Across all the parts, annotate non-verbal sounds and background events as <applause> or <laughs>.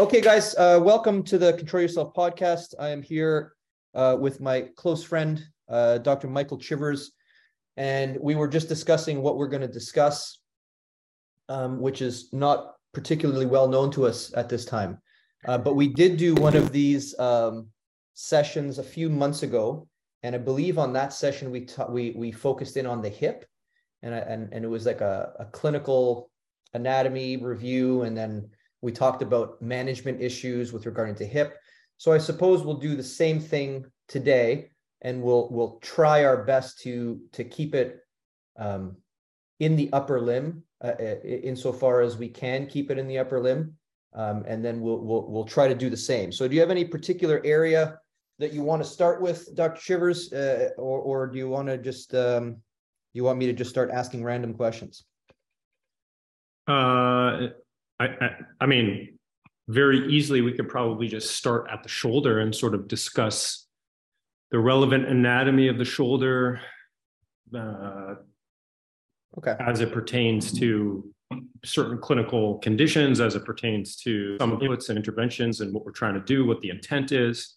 Okay, guys, uh, welcome to the Control Yourself podcast. I am here uh, with my close friend, uh, Dr. Michael Chivers, and we were just discussing what we're going to discuss, um, which is not particularly well known to us at this time. Uh, but we did do one of these um, sessions a few months ago, and I believe on that session we ta- we we focused in on the hip, and I, and and it was like a, a clinical anatomy review, and then we talked about management issues with regarding to hip. So I suppose we'll do the same thing today, and we'll we'll try our best to to keep it um, in the upper limb, uh, uh insofar as we can keep it in the upper limb, um, and then we'll we'll we'll try to do the same. So do you have any particular area that you want to start with, Dr. Chivers, uh, or or do you want to just um, you want me to just start asking random questions? Uh, I, I, I mean, very easily we could probably just start at the shoulder and sort of discuss the relevant anatomy of the shoulder uh, okay. as it pertains to certain clinical conditions, as it pertains to some inputs and interventions and what we're trying to do, what the intent is.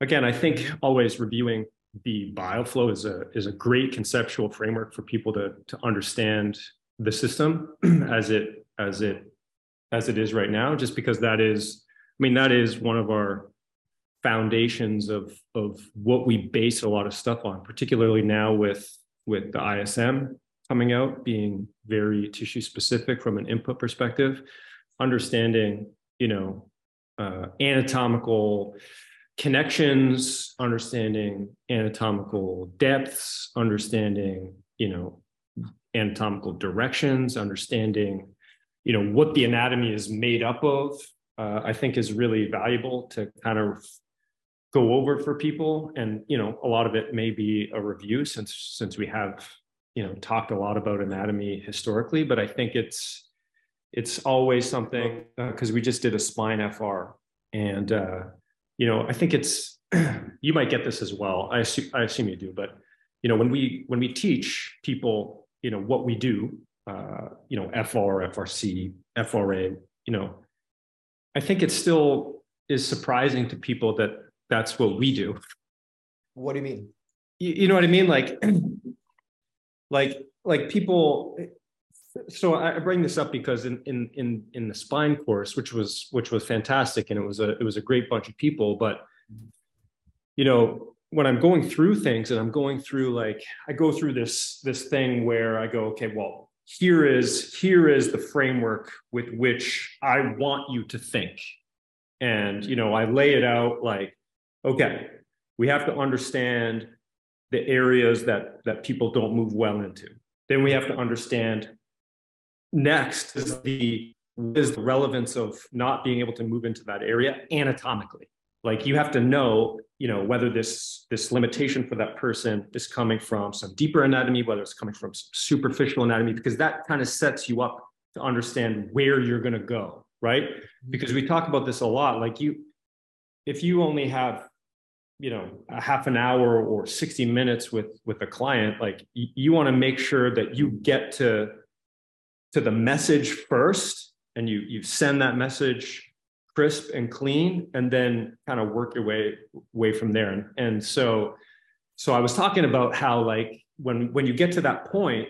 Again, I think always reviewing the bioflow is a is a great conceptual framework for people to to understand the system <clears throat> as it as it as it is right now, just because that is, I mean, that is one of our foundations of of what we base a lot of stuff on, particularly now with with the ISM coming out, being very tissue specific from an input perspective, understanding, you know, uh, anatomical connections, understanding anatomical depths, understanding, you know, anatomical directions, understanding you know what the anatomy is made up of uh, i think is really valuable to kind of go over for people. And you know a lot of it may be a review since since we have you know talked a lot about anatomy historically but i think it's it's always something because uh, we just did a spine fr and uh, you know i think it's <clears throat> you might get this as well. I assume i assume you do but you know when we when we teach people you know what we do uh, you know, FR, FRC, FRA, you know, I think it still is surprising to people that that's what we do. What do you mean? You, you know what I mean? Like, <clears throat> like, like people. So I bring this up because in in in in the spine course, which was which was fantastic, and it was a it was a great bunch of people, but you know when I'm going through things and I'm going through like I go through this this thing where I go, okay, well, here is here is the framework with which i want you to think. And you know i lay it out like okay we have to understand the areas that that people don't move well into. Then we have to understand next is the is the relevance of not being able to move into that area anatomically like you have to know you know whether this this limitation for that person is coming from some deeper anatomy whether it's coming from superficial anatomy because that kind of sets you up to understand where you're going to go right mm-hmm. because we talk about this a lot like you if you only have you know a half an hour or 60 minutes with with a client like you, you want to make sure that you get to to the message first and you you send that message crisp and clean and then kind of work your way way from there. And, and so so i was talking about how like when when you get to that point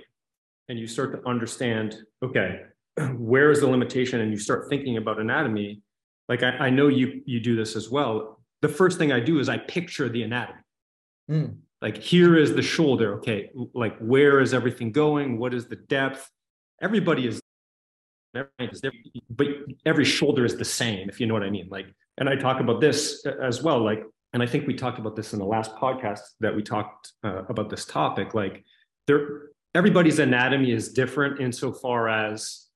and you start to understand okay <clears throat> where is the limitation and you start thinking about anatomy like i, I know you you do this as well. The first thing i do is i picture the anatomy. Mm. like here is the shoulder okay like where is everything going? What is the depth? Everybody is but every shoulder is the same, if you know what I mean. Like, and I talk about this as well. Like, and I think we talked about this in the last podcast that we talked uh, about this topic. Like, there, everybody's anatomy is different insofar as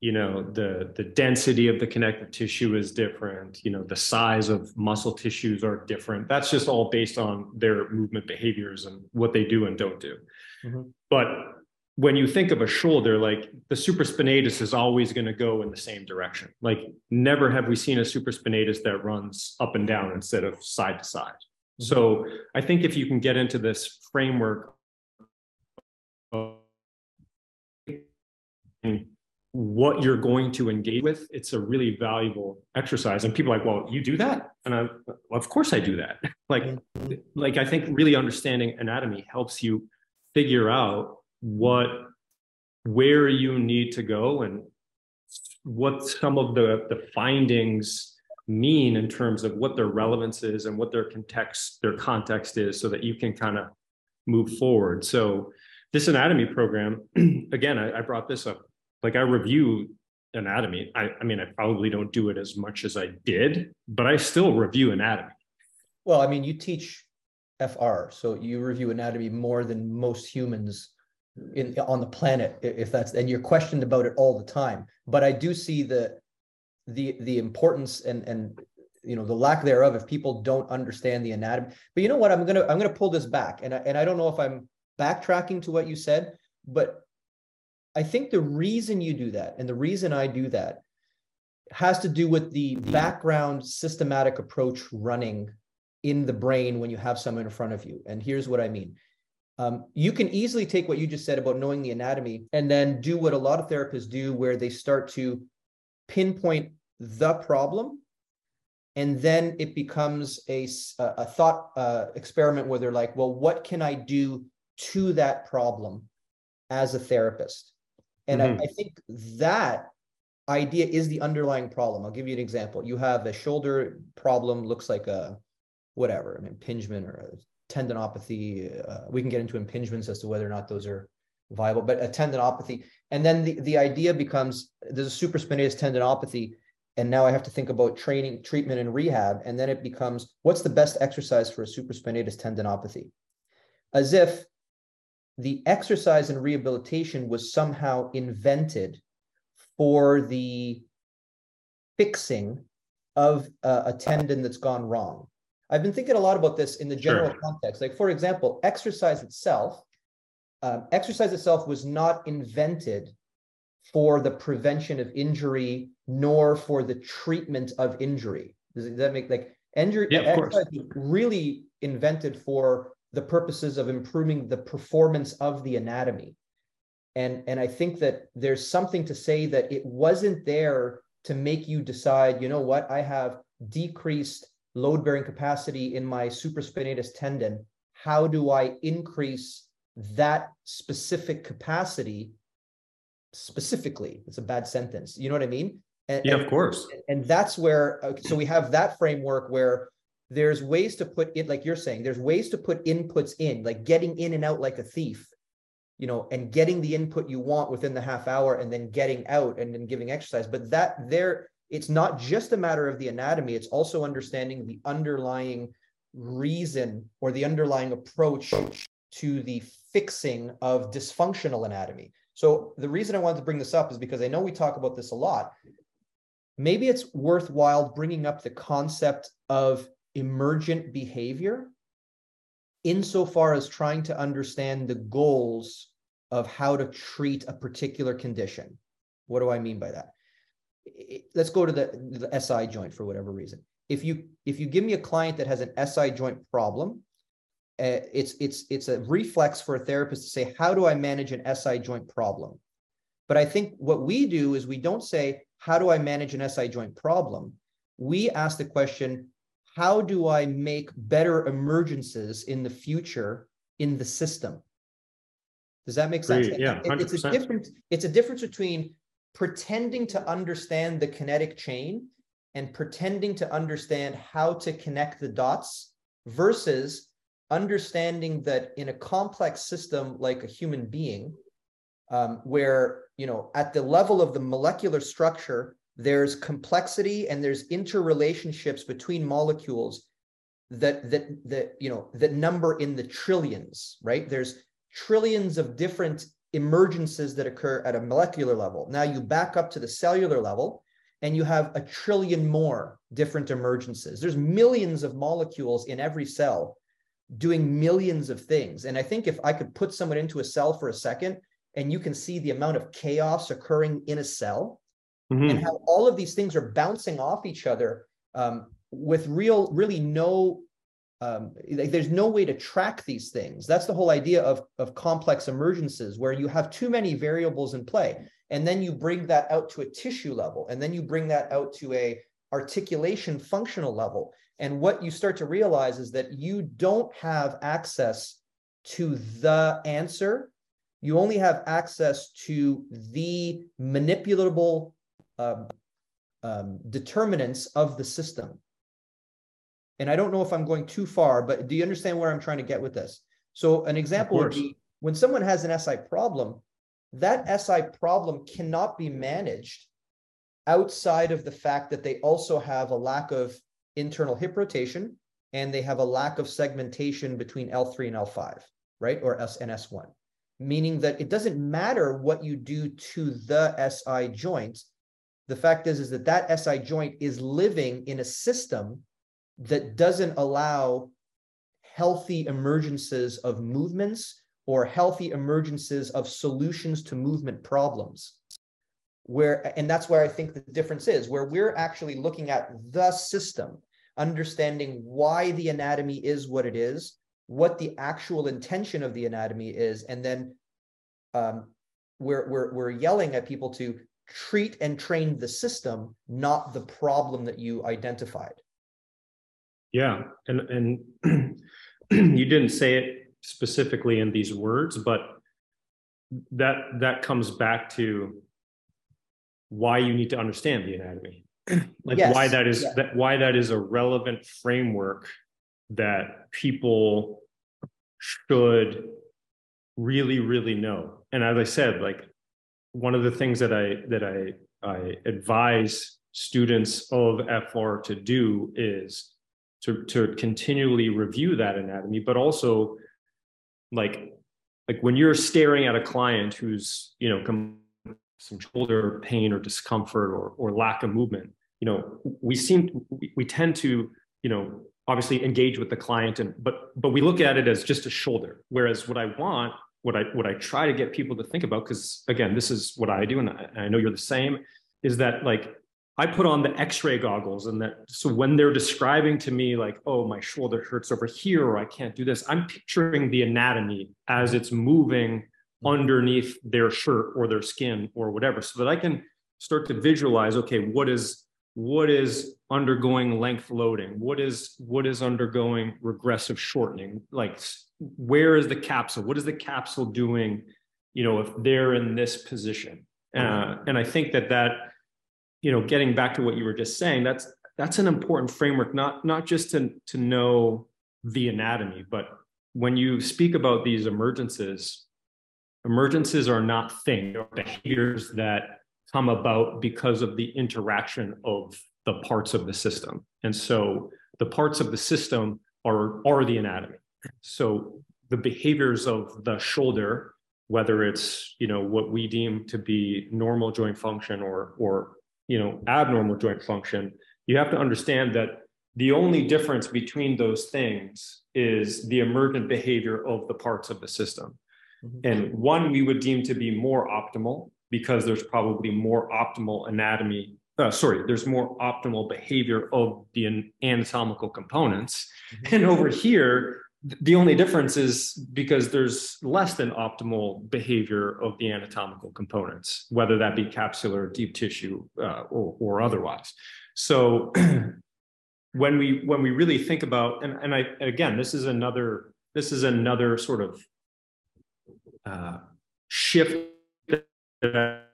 you know the the density of the connective tissue is different you know the size of muscle tissues are different that's just all based on their movement behaviors and what they do and don't do mm-hmm. but when you think of a shoulder, like the supraspinatus is always going to go in the same direction. Like never have we seen a supraspinatus that runs up and down instead of side to side. Mm-hmm. So I think if you can get into this framework of what you're going to engage with, it's a really valuable exercise. And people are like, well, you do that? And I, of course I do that. <laughs> like, mm-hmm. like I think really understanding anatomy helps you figure out what, where you need to go and what some of the, the findings mean in terms of what their relevance is and what their context, their context is so that you can kind of move forward. So this anatomy program, <clears throat> again, I, I brought this up like I review anatomy. I, I mean, I probably don't do it as much as I did, but I still review anatomy. Well, I mean, you teach FR, so you review anatomy more than most humans in on the planet, if that's and you're questioned about it all the time. But I do see the the the importance and and you know the lack thereof if people don't understand the anatomy. But you know what? I'm gonna I'm gonna pull this back, and I, and I don't know if I'm backtracking to what you said, but I think the reason you do that and the reason I do that has to do with the background systematic approach running in the brain when you have someone in front of you. And here's what I mean. Um, you can easily take what you just said about knowing the anatomy and then do what a lot of therapists do, where they start to pinpoint the problem. And then it becomes a, a thought uh, experiment where they're like, well, what can I do to that problem as a therapist? And mm-hmm. I, I think that idea is the underlying problem. I'll give you an example. You have a shoulder problem, looks like a whatever, an impingement or a tendinopathy. Uh, we can get into impingements as to whether or not those are viable, but a tendinopathy. And then the, the idea becomes there's a supraspinatus tendinopathy. And now I have to think about training, treatment, and rehab. And then it becomes what's the best exercise for a supraspinatus tendinopathy? As if the exercise and rehabilitation was somehow invented for the fixing of a, a tendon that's gone wrong. I've been thinking a lot about this in the general sure. context. Like, for example, exercise itself, um, exercise itself was not invented for the prevention of injury nor for the treatment of injury. Does that make like injury? Yeah, exercise really invented for the purposes of improving the performance of the anatomy. And, and I think that there's something to say that it wasn't there to make you decide, you know what, I have decreased load bearing capacity in my supraspinatus tendon. How do I increase that specific capacity specifically? It's a bad sentence. You know what I mean? And, yeah, of course. And, and that's where, uh, so we have that framework where there's ways to put it like you're saying there's ways to put inputs in like getting in and out like a thief you know and getting the input you want within the half hour and then getting out and then giving exercise but that there it's not just a matter of the anatomy it's also understanding the underlying reason or the underlying approach to the fixing of dysfunctional anatomy so the reason i wanted to bring this up is because i know we talk about this a lot maybe it's worthwhile bringing up the concept of emergent behavior insofar as trying to understand the goals of how to treat a particular condition. What do I mean by that? Let's go to the, the SI joint for whatever reason. If you if you give me a client that has an SI joint problem, uh, it's it's it's a reflex for a therapist to say, how do I manage an SI joint problem? But I think what we do is we don't say, how do I manage an SI joint problem? We ask the question, how do I make better emergences in the future in the system? Does that make sense? Yeah, 100%. it's a difference. It's a difference between pretending to understand the kinetic chain and pretending to understand how to connect the dots versus understanding that in a complex system like a human being, um, where you know at the level of the molecular structure there's complexity and there's interrelationships between molecules that that that you know that number in the trillions right? There's trillions of different emergences that occur at a molecular level. Now you back up to the cellular level and you have a trillion more different emergences. There's millions of molecules in every cell doing millions of things. And i think if i could put someone into a cell for a second and you can see the amount of chaos occurring in a cell mm-hmm. and how all of these things are bouncing off each other um, with real, really no, um, like there's no way to track these things. That's the whole idea of, of complex emergences where you have too many variables in play. and then you bring that out to a tissue level and then you bring that out to a articulation functional level and what you start to realize is that you don't have access to the answer you only have access to the manipulable um, um, determinants of the system and i don't know if i'm going too far but do you understand where i'm trying to get with this so an example would be when someone has an si problem that SI problem cannot be managed outside of the fact that they also have a lack of internal hip rotation and they have a lack of segmentation between L3 and L5, right? Or S and S1, meaning that it doesn't matter what you do to the SI joint. The fact is, is that that SI joint is living in a system that doesn't allow healthy emergences of movements or healthy emergences of solutions to movement problems. Where and that's where i think the difference is where we're actually looking at the system understanding why the anatomy is what it is what the actual intention of the anatomy is and then um, we're, we're, we're yelling at people to treat and train the system not the problem that you identified yeah and and <clears throat> you didn't say it specifically in these words, but that that comes back to why you need to understand the anatomy <clears throat> like yes. why that is yeah. that why that is a relevant framework that people should really really know and as i said like one of the things that i that i i advise students of fr to do is to to continually review that anatomy but also like like when you're staring at a client who's you know some shoulder pain or discomfort or or lack of movement you know we seem we, we tend to you know obviously engage with the client and but but we look at it as just a shoulder. Whereas what i want what i what i try to get people to think about because again this is what i do and I, I know you're the same is that like I put on the x-ray goggles and that so when they're describing to me like oh my shoulder hurts over here or I can't do this I'm picturing the anatomy as it's moving mm-hmm. underneath their shirt or their skin or whatever so that I can start to visualize okay what is what is undergoing length loading what is what is undergoing regressive shortening like where is the capsule what is the capsule doing you know if they're in this position mm-hmm. uh, and I think that that you know, getting back to what you were just saying, that's that's an important framework, not not just to to know the anatomy, but when you speak about these emergences, emergences are not things or behaviors that come about because of the interaction of the parts of the system. And so the parts of the system are, are the anatomy. So the behaviors of the shoulder, whether it's you know what we deem to be normal joint function or or you know abnormal joint function you have to understand that the only difference between those things is the emergent behavior of the parts of the system mm-hmm. and one we would deem to be more optimal because there's probably more optimal anatomy uh, sorry there's more optimal behavior of the anatomical components mm-hmm. and over here the only difference is because there's less than optimal behavior of the anatomical components, whether that be capsular, deep tissue, uh, or, or otherwise. So <clears throat> when we when we really think about and, and I again this is another this is another sort of uh, shift that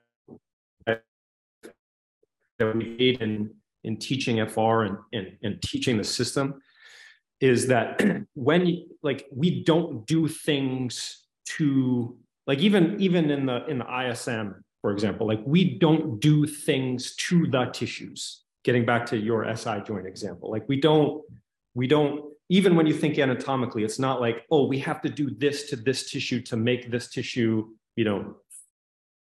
we made in in teaching FR and, and, and teaching the system is that <clears throat> when like we don't do things to like even even in the in the ISM for example like we don't do things to the tissues. Getting back to your SI joint example like we don't we don't even when you think anatomically it's not like oh we have to do this to this tissue to make this tissue you know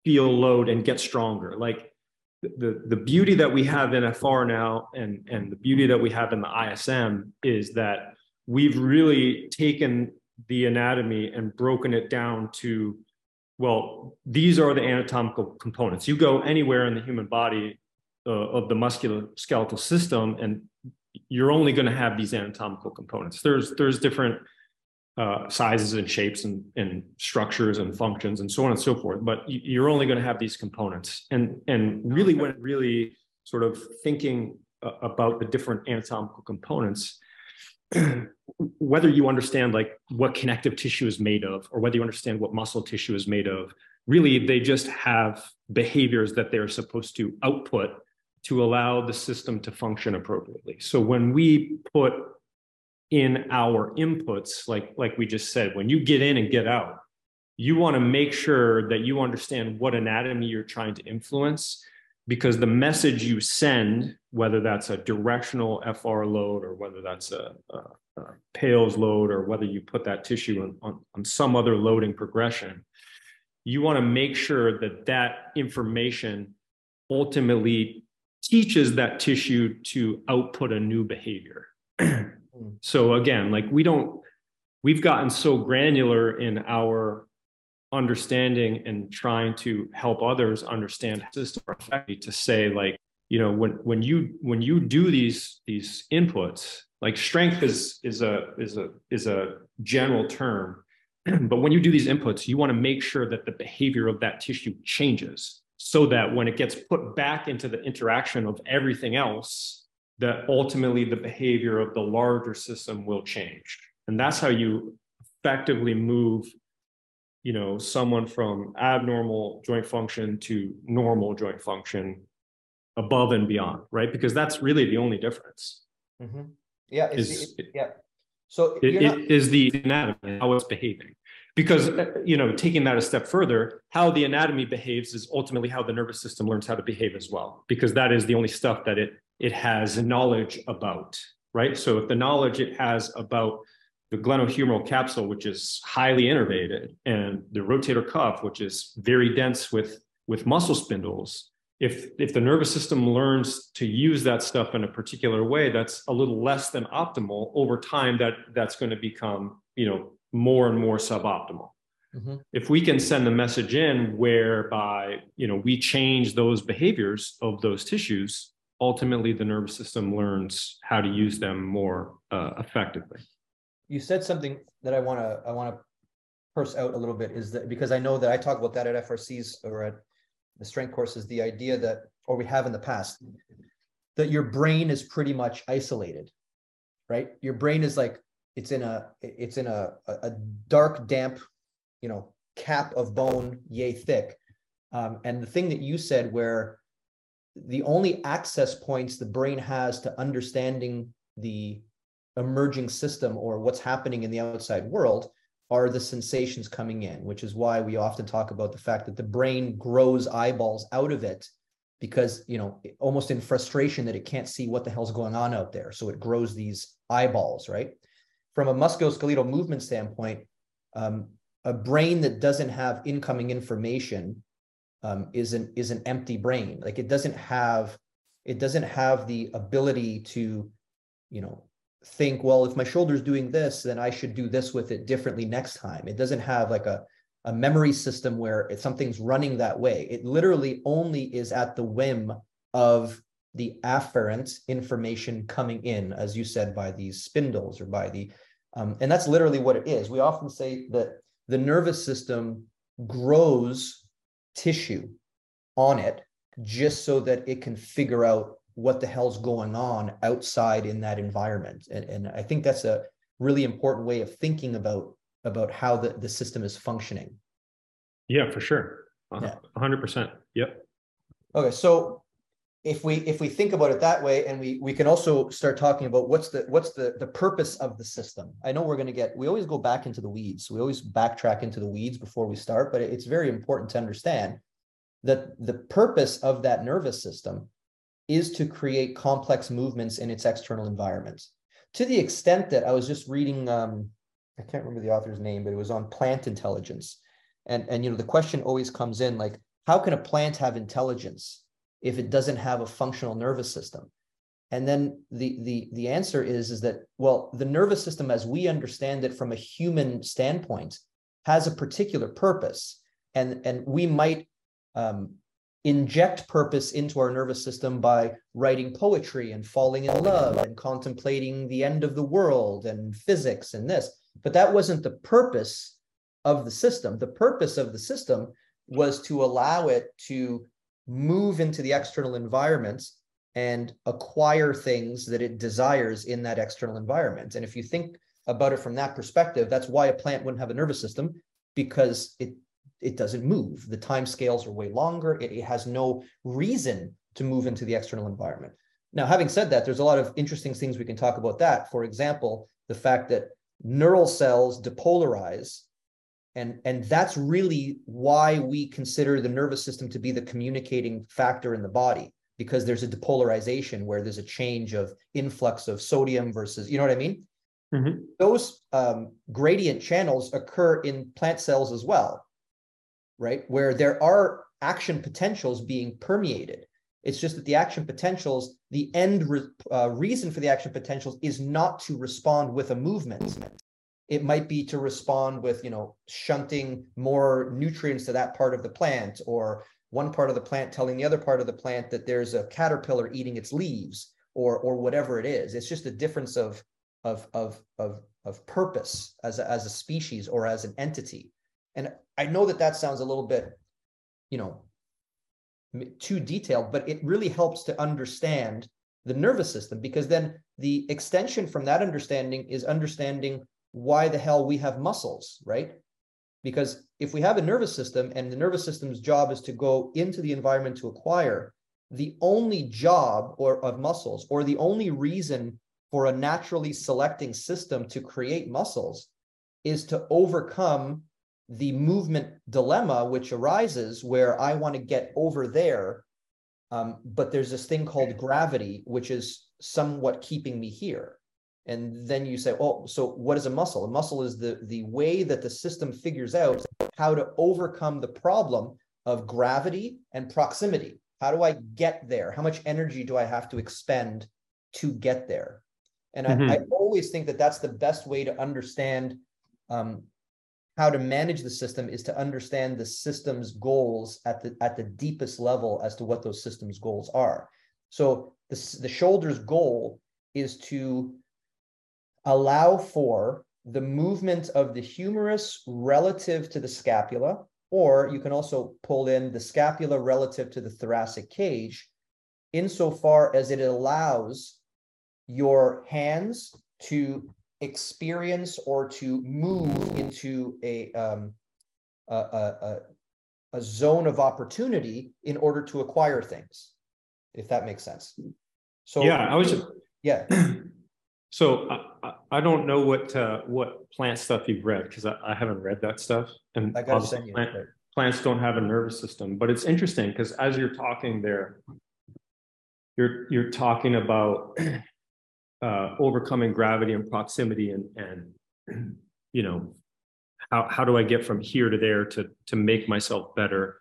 feel load and get stronger. Like the, the beauty that we have in FR now and, and the beauty that we have in the ISM is that we've really taken the anatomy and broken it down to, well, these are the anatomical components. You go anywhere in the human body uh, of the musculoskeletal system and you're only going to have these anatomical components. There's, there's different uh, sizes and shapes and, and structures and functions and so on and so forth. But you're only going to have these components. And, and really, when really sort of thinking uh, about the different anatomical components, <clears throat> whether you understand like what connective tissue is made of or whether you understand what muscle tissue is made of, really they just have behaviors that they're supposed to output to allow the system to function appropriately. So when we put in our inputs, like, like we just said, when you get in and get out, you want to make sure that you understand what anatomy you're trying to influence because the message you send, whether that's a directional FR load or whether that's a, a, a PAILs load or whether you put that tissue on, on, on some other loading progression, you want to make sure that that information ultimately teaches that tissue to output a new behavior. <clears throat> so again, like we don't, we've gotten so granular in our understanding and trying to help others understand system to say like, you know, when when you when you do these these inputs, like strength is is a is a is a general term, <clears throat> but when you do these inputs, you want to make sure that the behavior of that tissue changes so that when it gets put back into the interaction of everything else, that ultimately the behavior of the larger system will change. And that's how you effectively move you know someone from abnormal joint function to normal joint function above and beyond right because that's really the only difference mm-hmm. yeah is, it, yeah so it, not... is the anatomy how it's behaving because uh, you know taking that a step further how the anatomy behaves is ultimately how the nervous system learns how to behave as well because that is the only stuff that it it has knowledge about right so if the knowledge it has about the glenohumeral capsule which is highly innervated and the rotator cuff which is very dense with with muscle spindles if if the nervous system learns to use that stuff in a particular way that's a little less than optimal over time that that's going to become you know more and more suboptimal. Mm-hmm. If we can send the message in whereby you know we change those behaviors of those tissues, ultimately the nervous system learns how to use them more uh, effectively. You said something that I want to I want to purse out a little bit is that because I know that I talk about that at FRCs or at the strength courses, the idea that or we have in the past that your brain is pretty much isolated, right? Your brain is like it's in a it's in a a dark damp you know cap of bone yay thick um, and the thing that you said where the only access points the brain has to understanding the emerging system or what's happening in the outside world are the sensations coming in which is why we often talk about the fact that the brain grows eyeballs out of it because you know almost in frustration that it can't see what the hell's going on out there. So it grows these eyeballs right? From a musculoskeletal movement standpoint, um, a brain that doesn't have incoming information um, is an is an empty brain. Like it doesn't have it doesn't have the ability to, you know, think well if my shoulder's doing this, then I should do this with it differently next time. It doesn't have like a a memory system where if something's running that way. It literally only is at the whim of the afferent information coming in, as you said, by these spindles or by the, um, and that's literally what it is. We often say that the nervous system grows tissue on it just so that it can figure out what the hell's going on outside in that environment. And, and I think that's a really important way of thinking about about how the, the system is functioning. Yeah, for sure. Uh, yeah. 100%. Yep. Okay, so if we if we think about it that way and we we can also start talking about what's the what's the the purpose of the system. I know we're going to get we always go back into the weeds. We always backtrack into the weeds before we start but it's very important to understand that the purpose of that nervous system is to create complex movements in its external environment. To the extent that i was just reading um i can't remember the author's name but it was on plant intelligence. And and you know the question always comes in like how can a plant have intelligence if it doesn't have a functional nervous system? And then the, the, the answer is, is that, well, the nervous system, as we understand it from a human standpoint, has a particular purpose. And, and we might um, inject purpose into our nervous system by writing poetry and falling in love and contemplating the end of the world and physics and this. But that wasn't the purpose of the system. The purpose of the system was to allow it to move into the external environment and acquire things that it desires in that external environment. And if you think about it from that perspective, that's why a plant wouldn't have a nervous system because it it doesn't move. The time scales are way longer. It, it has no reason to move into the external environment. Now, having said that, there's a lot of interesting things we can talk about that. For example, the fact that neural cells depolarize and and that's really why we consider the nervous system to be the communicating factor in the body because there's a depolarization where there's a change of influx of sodium versus you know what i mean? Mm-hmm. those um, gradient channels occur in plant cells as well right? Where there are action potentials being permeated. It's just that the action potentials the end re- uh, reason for the action potentials is not to respond with a movement it might be to respond with you know shunting more nutrients to that part of the plant or one part of the plant telling the other part of the plant that there's a caterpillar eating its leaves or or whatever it is. It's just a difference of of of of of purpose as a, as a species or as an entity. And i know that that sounds a little bit you know too detailed but it really helps to understand the nervous system because then the extension from that understanding is understanding why the hell we have muscles, right? Because if we have a nervous system and the nervous system's job is to go into the environment to acquire, the only job or of muscles or the only reason for a naturally selecting system to create muscles is to overcome the movement dilemma which arises where I want to get over there, um, but there's this thing called gravity, which is somewhat keeping me here and then you say oh so what is a muscle? A muscle is the the way that the system figures out how to overcome the problem of gravity and proximity. How do i get there? How much energy do i have to expend to get there? And mm-hmm. I, I, always think that that's the best way to understand um, how to manage the system is to understand the system's goals at the at the deepest level as to what those systems goals are. So the, the shoulder's goal is to allow for the movement of the humerus relative to the scapula, or you can also pull in the scapula relative to the thoracic cage, insofar as it allows your hands to experience or to move into a, um, a, a, a zone of opportunity in order to acquire things, if that makes sense. So yeah, I was <clears throat> yeah. <clears throat> So I, I don't know what uh, what plant stuff you've read because I, I, haven't read that stuff. And I gotta send you. Plant, plants don't have a nervous system, but it's interesting because as you're talking there, you're you're talking about <clears throat> uh, overcoming gravity and proximity and and <clears throat> you know how how do I get from here to there to to make myself better.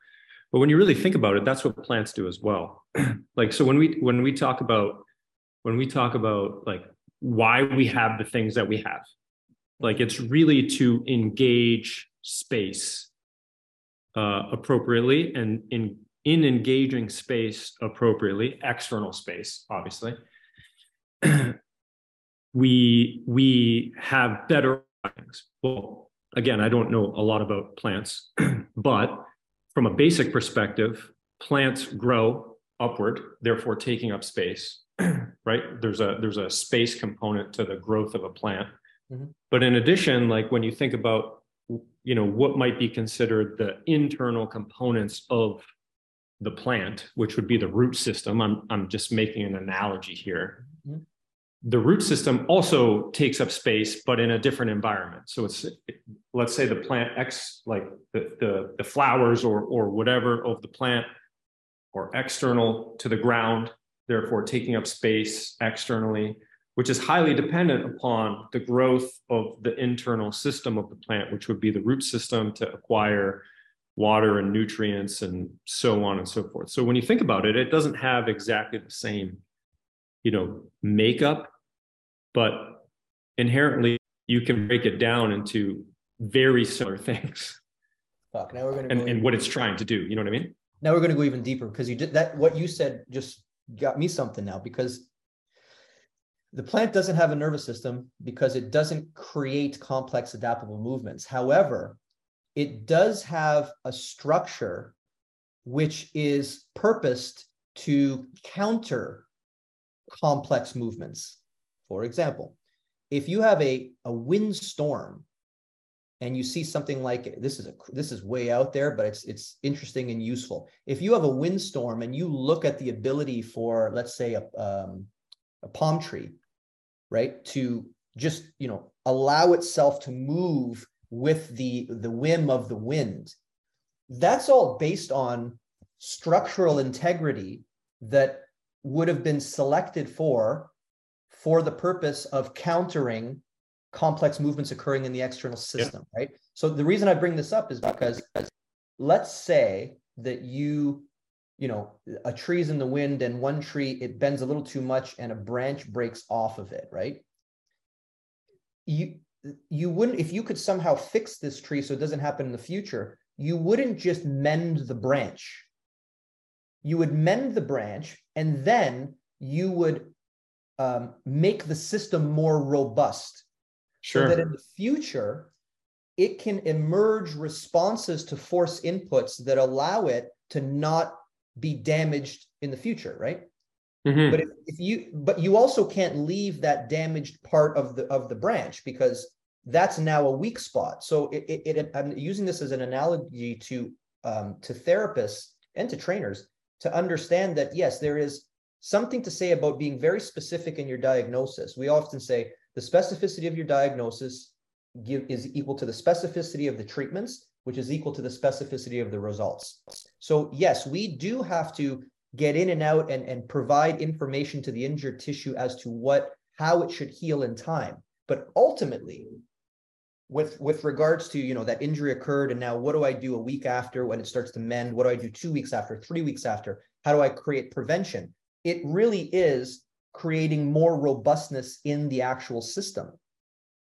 But when you really think about it, that's what plants do as well. <clears throat> like so when we when we talk about when we talk about like why we have the things that we have. Like it's really to engage space uh, appropriately and in in engaging space appropriately, external space, obviously, <clears throat> we we have better things. Well, again, I don't know a lot about plants, <clears throat> but from a basic perspective, plants grow upward, therefore taking up space. <clears throat> right? There's a there's a space component to the growth of a plant. Mm-hmm. But in addition, like when you think about you know what might be considered the internal components of the plant, which would be the root system. I'm I'm just making an analogy here. Mm-hmm. The root system also takes up space, but in a different environment. So it's let's say the plant X, like the the, the flowers or or whatever of the plant, or external to the ground therefore taking up space externally, which is highly dependent upon the growth of the internal system of the plant, which would be the root system to acquire water and nutrients and so on and so forth. So when you think about it, it doesn't have exactly the same, you know, makeup, but inherently you can break it down into very similar things. Fuck, now we're gonna and, and what it's trying to do. You know what I mean? Now we're gonna go even deeper because you did that. What you said just got me something now because the plant doesn't have a nervous system because it doesn't create complex adaptable movements. However, it does have a structure which is purposed to counter complex movements. For example, if you have a, a windstorm and you see something like this is a this is way out there but it's it's interesting and useful. If you have a windstorm and you look at the ability for let's say a, um, a palm tree right to just you know allow itself to move with the the whim of the wind that's all based on structural integrity that would have been selected for for the purpose of countering complex movements occurring in the external system yeah. right? So the reason i bring this up is because let's say that you you know a tree's in the wind and one tree it bends a little too much and a branch breaks off of it right? You you wouldn't if you could somehow fix this tree so it doesn't happen in the future you wouldn't just mend the branch. You would mend the branch and then you would um, make the system more robust sure. so that in the future it can emerge responses to force inputs that allow it to not be damaged in the future, right? Mm-hmm. But if, if, you but you also can't leave that damaged part of the of the branch because that's now a weak spot. So it, it, it I'm using this as an analogy to um, to therapists and to trainers to understand that yes, there is something to say about being very specific in your diagnosis. We often say the specificity of your diagnosis give, is equal to the specificity of the treatments which is equal to the specificity of the results. So yes, we do have to get in and out and, and provide information to the injured tissue as to what how it should heal in time. But ultimately, with with regards to you know that injury occurred and now what do I do a week after when it starts to mend? What do I do two weeks after, three weeks after? How do I create prevention? It really is creating more robustness in the actual system.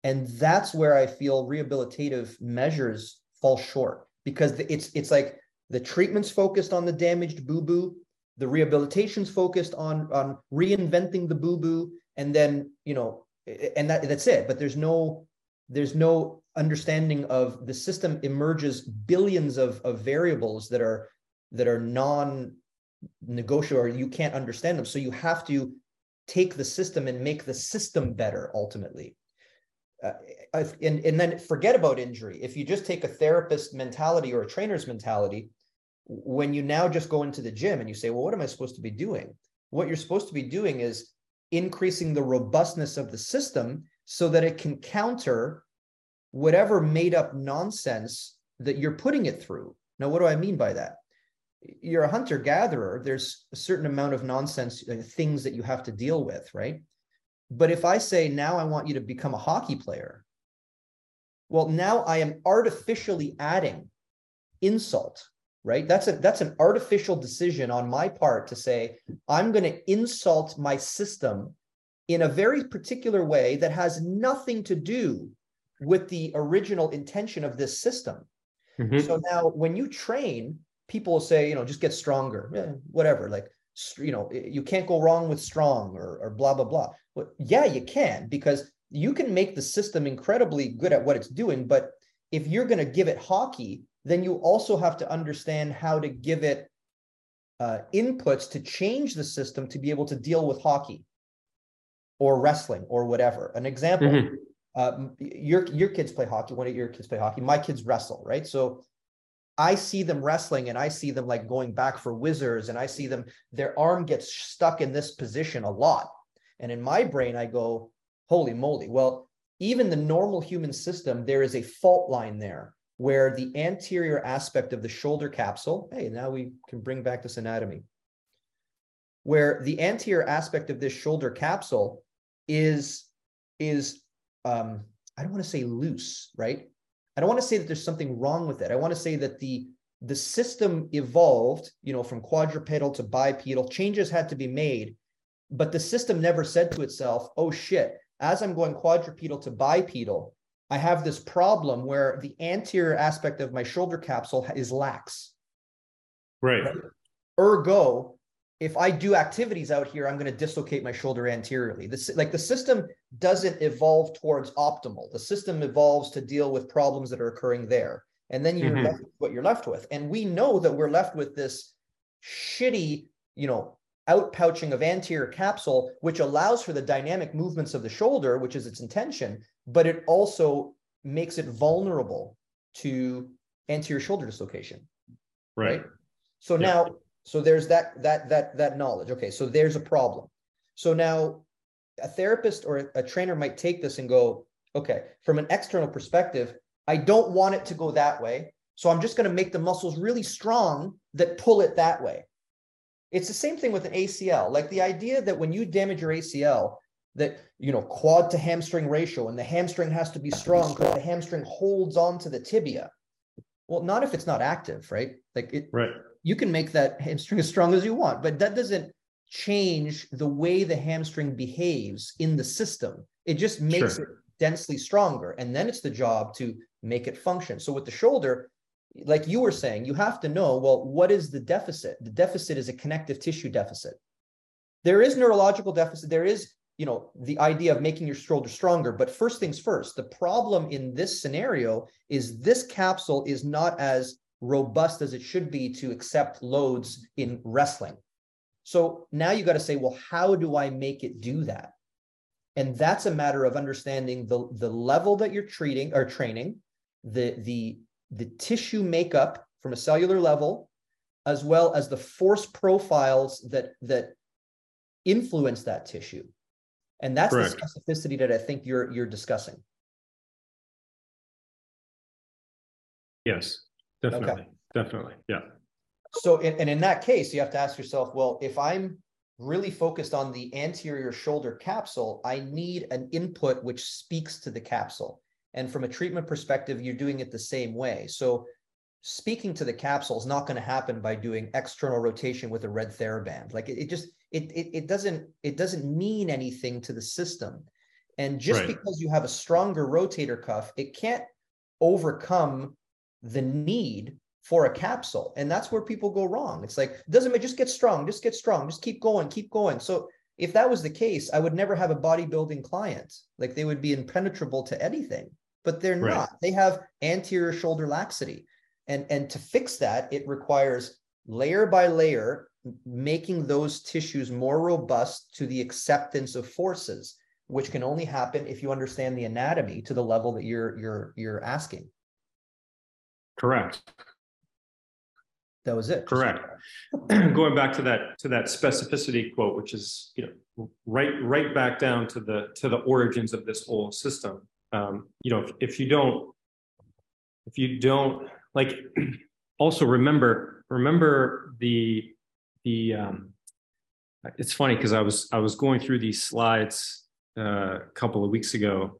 And that's where I feel rehabilitative measures fall short because it's it's like the treatment's focused on the damaged boo boo, the rehabilitation's focused on on reinventing the boo boo, and then you know, and that that's it. But there's no there's no understanding of the system emerges billions of, of variables that are that are non negotiable or you can't understand them so you have to take the system and make the system better ultimately uh, and, and then forget about injury. If you just take a therapist mentality or a trainer's mentality, when you now just go into the gym and you say, well, what am I supposed to be doing? What you're supposed to be doing is increasing the robustness of the system so that it can counter whatever made up nonsense that you're putting it through. Now, what do I mean by that? You're a hunter gatherer. There's a certain amount of nonsense uh, things that you have to deal with, right? But if I say, now I want you to become a hockey player, well, now I am artificially adding insult, right? That's a that's an artificial decision on my part to say, I'm going to insult my system in a very particular way that has nothing to do with the original intention of this system. Mm-hmm. So now when you train, people will say, you know, just get stronger, eh, whatever. Like you know you can't go wrong with strong or, or blah blah blah well, yeah you can because you can make the system incredibly good at what it's doing but if you're going to give it hockey then you also have to understand how to give it uh, inputs to change the system to be able to deal with hockey or wrestling or whatever an example mm-hmm. uh, your your kids play hockey one of your kids play hockey my kids wrestle right so I see them wrestling and I see them like going back for whizzers and I see them, their arm gets stuck in this position a lot. And in my brain, I go, holy moly. Well, even the normal human system, there is a fault line there where the anterior aspect of the shoulder capsule, hey, now we can bring back this anatomy, where the anterior aspect of this shoulder capsule is, is um, I don't want to say loose, right? I don't want to say that there's something wrong with it. I want to say that the the system evolved, you know, from quadrupedal to bipedal. Changes had to be made, but the system never said to itself, "Oh shit, as I'm going quadrupedal to bipedal, I have this problem where the anterior aspect of my shoulder capsule is lax." Right. right? Ergo, if I do activities out here, I'm going to dislocate my shoulder anteriorly. This like the system doesn't evolve towards optimal. The system evolves to deal with problems that are occurring there. And then you're mm-hmm. left with what you're left with. And we know that we're left with this shitty, you know, outpouching of anterior capsule, which allows for the dynamic movements of the shoulder, which is its intention, but it also makes it vulnerable to anterior shoulder dislocation. Right. right? So yeah. now, so there's that that that that knowledge. Okay, so there's a problem. So now a therapist or a trainer might take this and go, okay, from an external perspective, I don't want it to go that way. So I'm just going to make the muscles really strong that pull it that way. It's the same thing with an ACL. Like the idea that when you damage your ACL, that you know quad to hamstring ratio and the hamstring has to be strong because the hamstring holds on to the tibia. Well, not if it's not active, right? Like it right. You can make that hamstring as strong as you want, but that doesn't change the way the hamstring behaves in the system. It just makes sure. it densely stronger. And then it's the job to make it function. So with the shoulder, like you were saying, you have to know well, what is the deficit? The deficit is a connective tissue deficit. There is neurological deficit. There is, you know, the idea of making your shoulder stronger. But first things first, the problem in this scenario is this capsule is not as robust as it should be to accept loads in wrestling. So now you got to say, well, how do I make it do that? And that's a matter of understanding the, the level that you're treating or training, the, the the tissue makeup from a cellular level, as well as the force profiles that that influence that tissue. And that's Correct. the specificity that I think you're you're discussing. Yes, definitely. Okay. Definitely. Yeah. So, and in that case, you have to ask yourself, well, if I'm really focused on the anterior shoulder capsule, I need an input which speaks to the capsule. And from a treatment perspective, you're doing it the same way. So speaking to the capsule is not going to happen by doing external rotation with a red TheraBand. Like it, it just it, it it doesn't it doesn't mean anything to the system. And just right. because you have a stronger rotator cuff, it can't overcome the need for a capsule. And that's where people go wrong. It's like, doesn't it just get strong, just get strong, just keep going, keep going. So if that was the case, I would never have a bodybuilding client. Like they would be impenetrable to anything but they're right. not. They have anterior shoulder laxity. And, and to fix that, it requires layer by layer making those tissues more robust to the acceptance of forces, which can only happen if you understand the anatomy to the level that you're you're you're asking. Correct. That was it. Correct. <clears throat> Going back to that to that specificity quote, which is you know right right back down to the to the origins of this whole system um, you know, if, if you don't, if you don't like, <clears throat> also remember, remember the, the, um, it's funny because I was, I was going through these slides uh, a couple of weeks ago,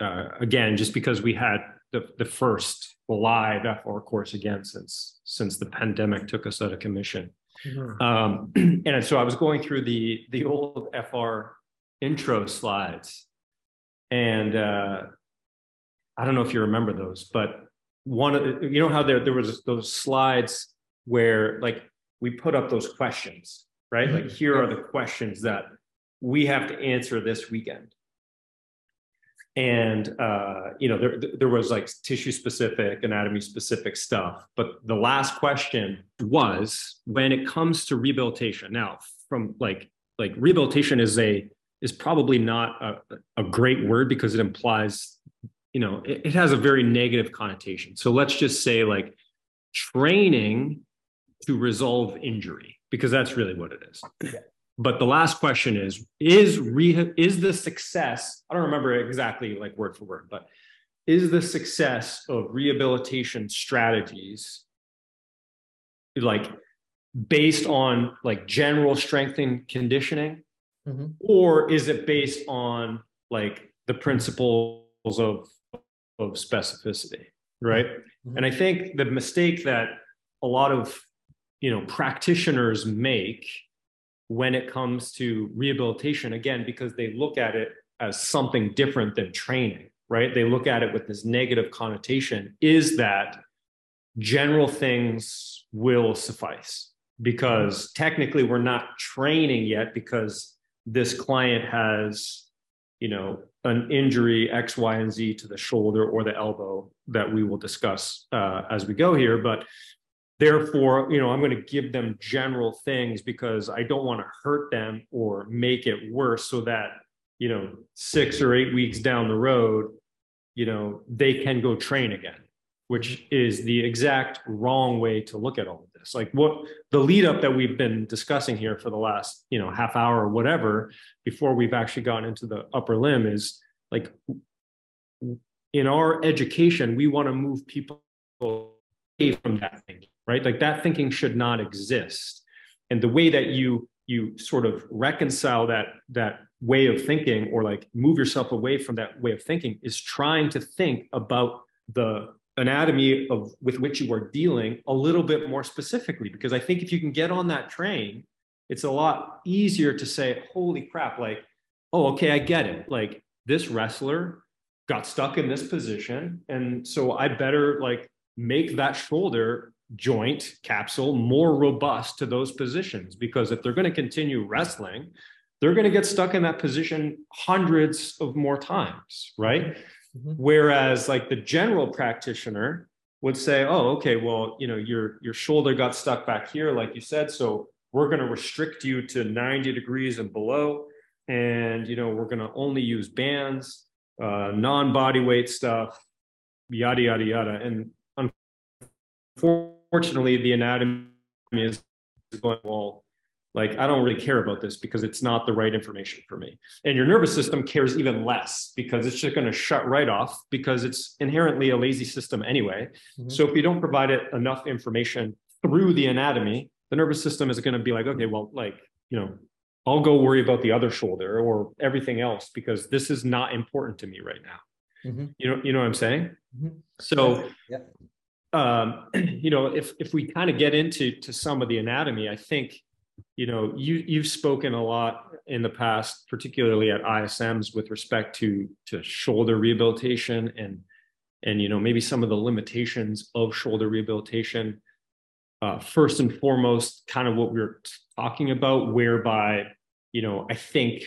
uh, again, just because we had the, the first live FR course again since, since the pandemic took us out of commission. Mm-hmm. Um, <clears throat> and so I was going through the the old FR intro slides, and uh, I don't know if you remember those, but one of the, you know how there there was those slides where like we put up those questions, right? Like here are the questions that we have to answer this weekend. And uh, you know, there there was like tissue specific, anatomy specific stuff. But the last question was when it comes to rehabilitation. Now, from like like rehabilitation is a is probably not a, a great word because it implies, you know, it, it has a very negative connotation. So let's just say like training to resolve injury, because that's really what it is. Yeah. But the last question is: Is re- is the success? I don't remember exactly like word for word, but is the success of rehabilitation strategies like based on like general strength and conditioning mm-hmm. or is it based on like the principles of of specificity right mm-hmm. and i think the mistake that a lot of you know practitioners make when it comes to rehabilitation again because they look at it as something different than training right? They look at it with this negative connotation. Is that general things will suffice? Because technically we're not training yet because this client has you know an injury x y and z to the shoulder or the elbow that we will discuss uh, as we go here. But therefore you know i'm going to give them general things because i don't want to hurt them or make it worse so that you know six or eight weeks down the road you know they can go train again which is the exact wrong way to look at all of this. Like what the lead up that we've been discussing here for the last you know half hour or whatever before we've actually gotten into the upper limb is like in our education we want to move people away from that thinking right? Like that thinking should not exist. And the way that you you sort of reconcile that that way of thinking or like move yourself away from that way of thinking is trying to think about the anatomy of with which you are dealing a little bit more specifically. Because i think if you can get on that train it's a lot easier to say holy crap like oh okay i get it. Like this wrestler got stuck in this position and so i better like make that shoulder joint capsule more robust to those positions. Because if they're going to continue wrestling they're going to get stuck in that position hundreds of more times right? Mm-hmm. whereas like the general practitioner would say oh okay well you know your your shoulder got stuck back here like you said so we're going to restrict you to 90 degrees and below and you know we're going to only use bands uh, non-body weight stuff yada yada yada. And unfortunately the anatomy is going well like i don't really care about this because it's not the right information for me and your nervous system cares even less because it's just going to shut right off because it's inherently a lazy system anyway mm-hmm. so if you don't provide it enough information through the anatomy the nervous system is going to be like okay well like you know i'll go worry about the other shoulder or everything else because this is not important to me right now mm-hmm. you know you know what i'm saying mm-hmm. so yeah. Um <clears throat> you know if if we kind of get into to some of the anatomy i think you know you you've spoken a lot in the past particularly at isms with respect to to shoulder rehabilitation and and you know maybe some of the limitations of shoulder rehabilitation. Uh, first and foremost kind of what we are talking about whereby you know i think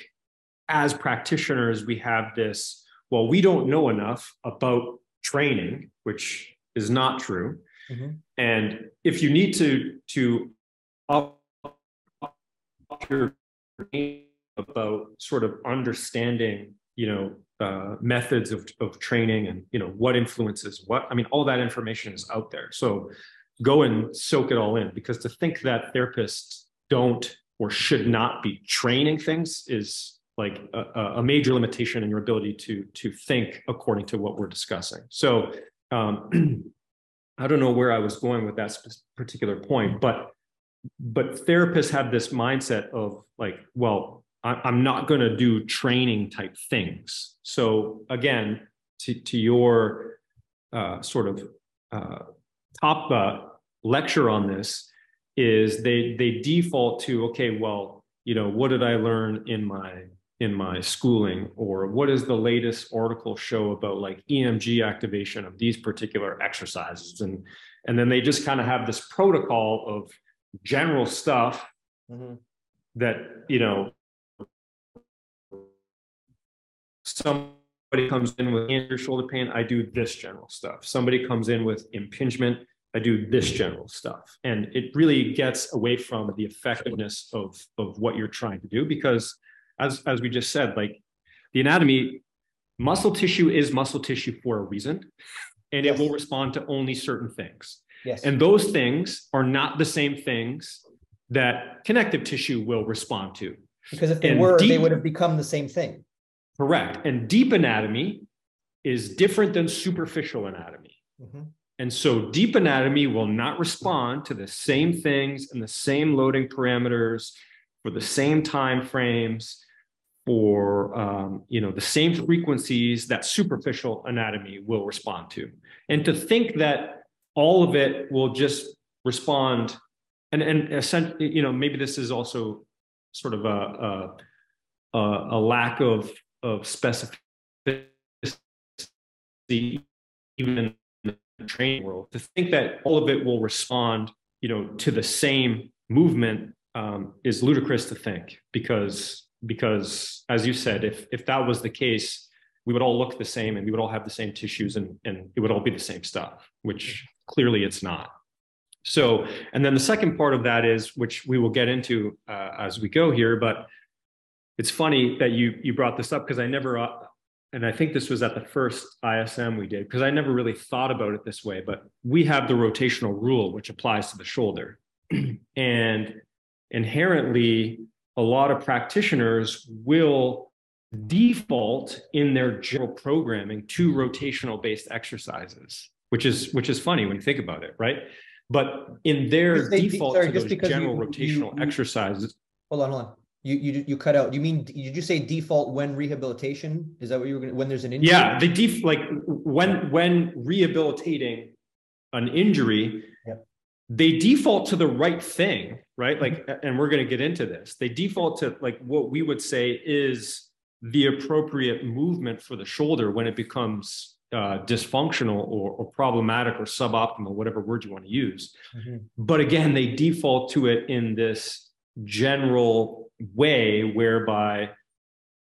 as practitioners we have this well we don't know enough about training which is not true mm-hmm. and if you need to to up your about sort of understanding, you know, uh, methods of, of training and, you know, what influences what. I mean, all that information is out there. So go and soak it all in because to think that therapists don't or should not be training things is like a, a major limitation in your ability to to think according to what we're discussing. So um, <clears throat> I don't know where I was going with that particular point, but but therapists have this mindset of like, well, I, am not going to do training type things. So again, to, to your uh, sort of uh, top uh, lecture on this is they they default to okay, well, you know, what did I learn in my in my schooling, or what does the latest article show about like EMG activation of these particular exercises, and and then they just kind of have this protocol of general stuff mm-hmm. that you know somebody comes in with anterior shoulder pain i do this general stuff. Somebody comes in with impingement i do this general stuff. And it really gets away from the effectiveness of of what you're trying to do because as as we just said like the anatomy muscle tissue is muscle tissue for a reason and yes. it will respond to only certain things Yes. And those things are not the same things that connective tissue will respond to. Because if they and were, deep, they would have become the same thing. Correct. And deep anatomy is different than superficial anatomy. Mm-hmm. And so deep anatomy will not respond to the same things and the same loading parameters for the same time frames for um, you know the same frequencies that superficial anatomy will respond to. And to think that all of it will just respond and and essentially you know maybe this is also sort of a a, a lack of of specificity even in the training world to think that all of it will respond you know to the same movement um, is ludicrous to think because because as you said, if if that was the case, we would all look the same and we would all have the same tissues and and it would all be the same stuff, which clearly it's not. So, and then the second part of that is, which we will get into uh, as we go here, but it's funny that you you brought this up because I never, uh, and I think this was at the first ISM we did because I never really thought about it this way. But we have the rotational rule, which applies to the shoulder, <clears throat> and inherently, a lot of practitioners will default in their general programming to rotational based exercises which is which is funny when you think about it right but in their default sorry, to those general you, rotational you, exercises. Hold on, hold on. You you you cut out. You mean did you say default when rehabilitation? Is that what you were going to When there's an injury? Yeah, the def like when when rehabilitating an injury. They default to the right thing, right? Like, and we're going to get into this. They default to like what we would say is the appropriate movement for the shoulder when it becomes uh, dysfunctional or, or, problematic or suboptimal, whatever word you want to use. Mm-hmm. But again, they default to it in this general way whereby,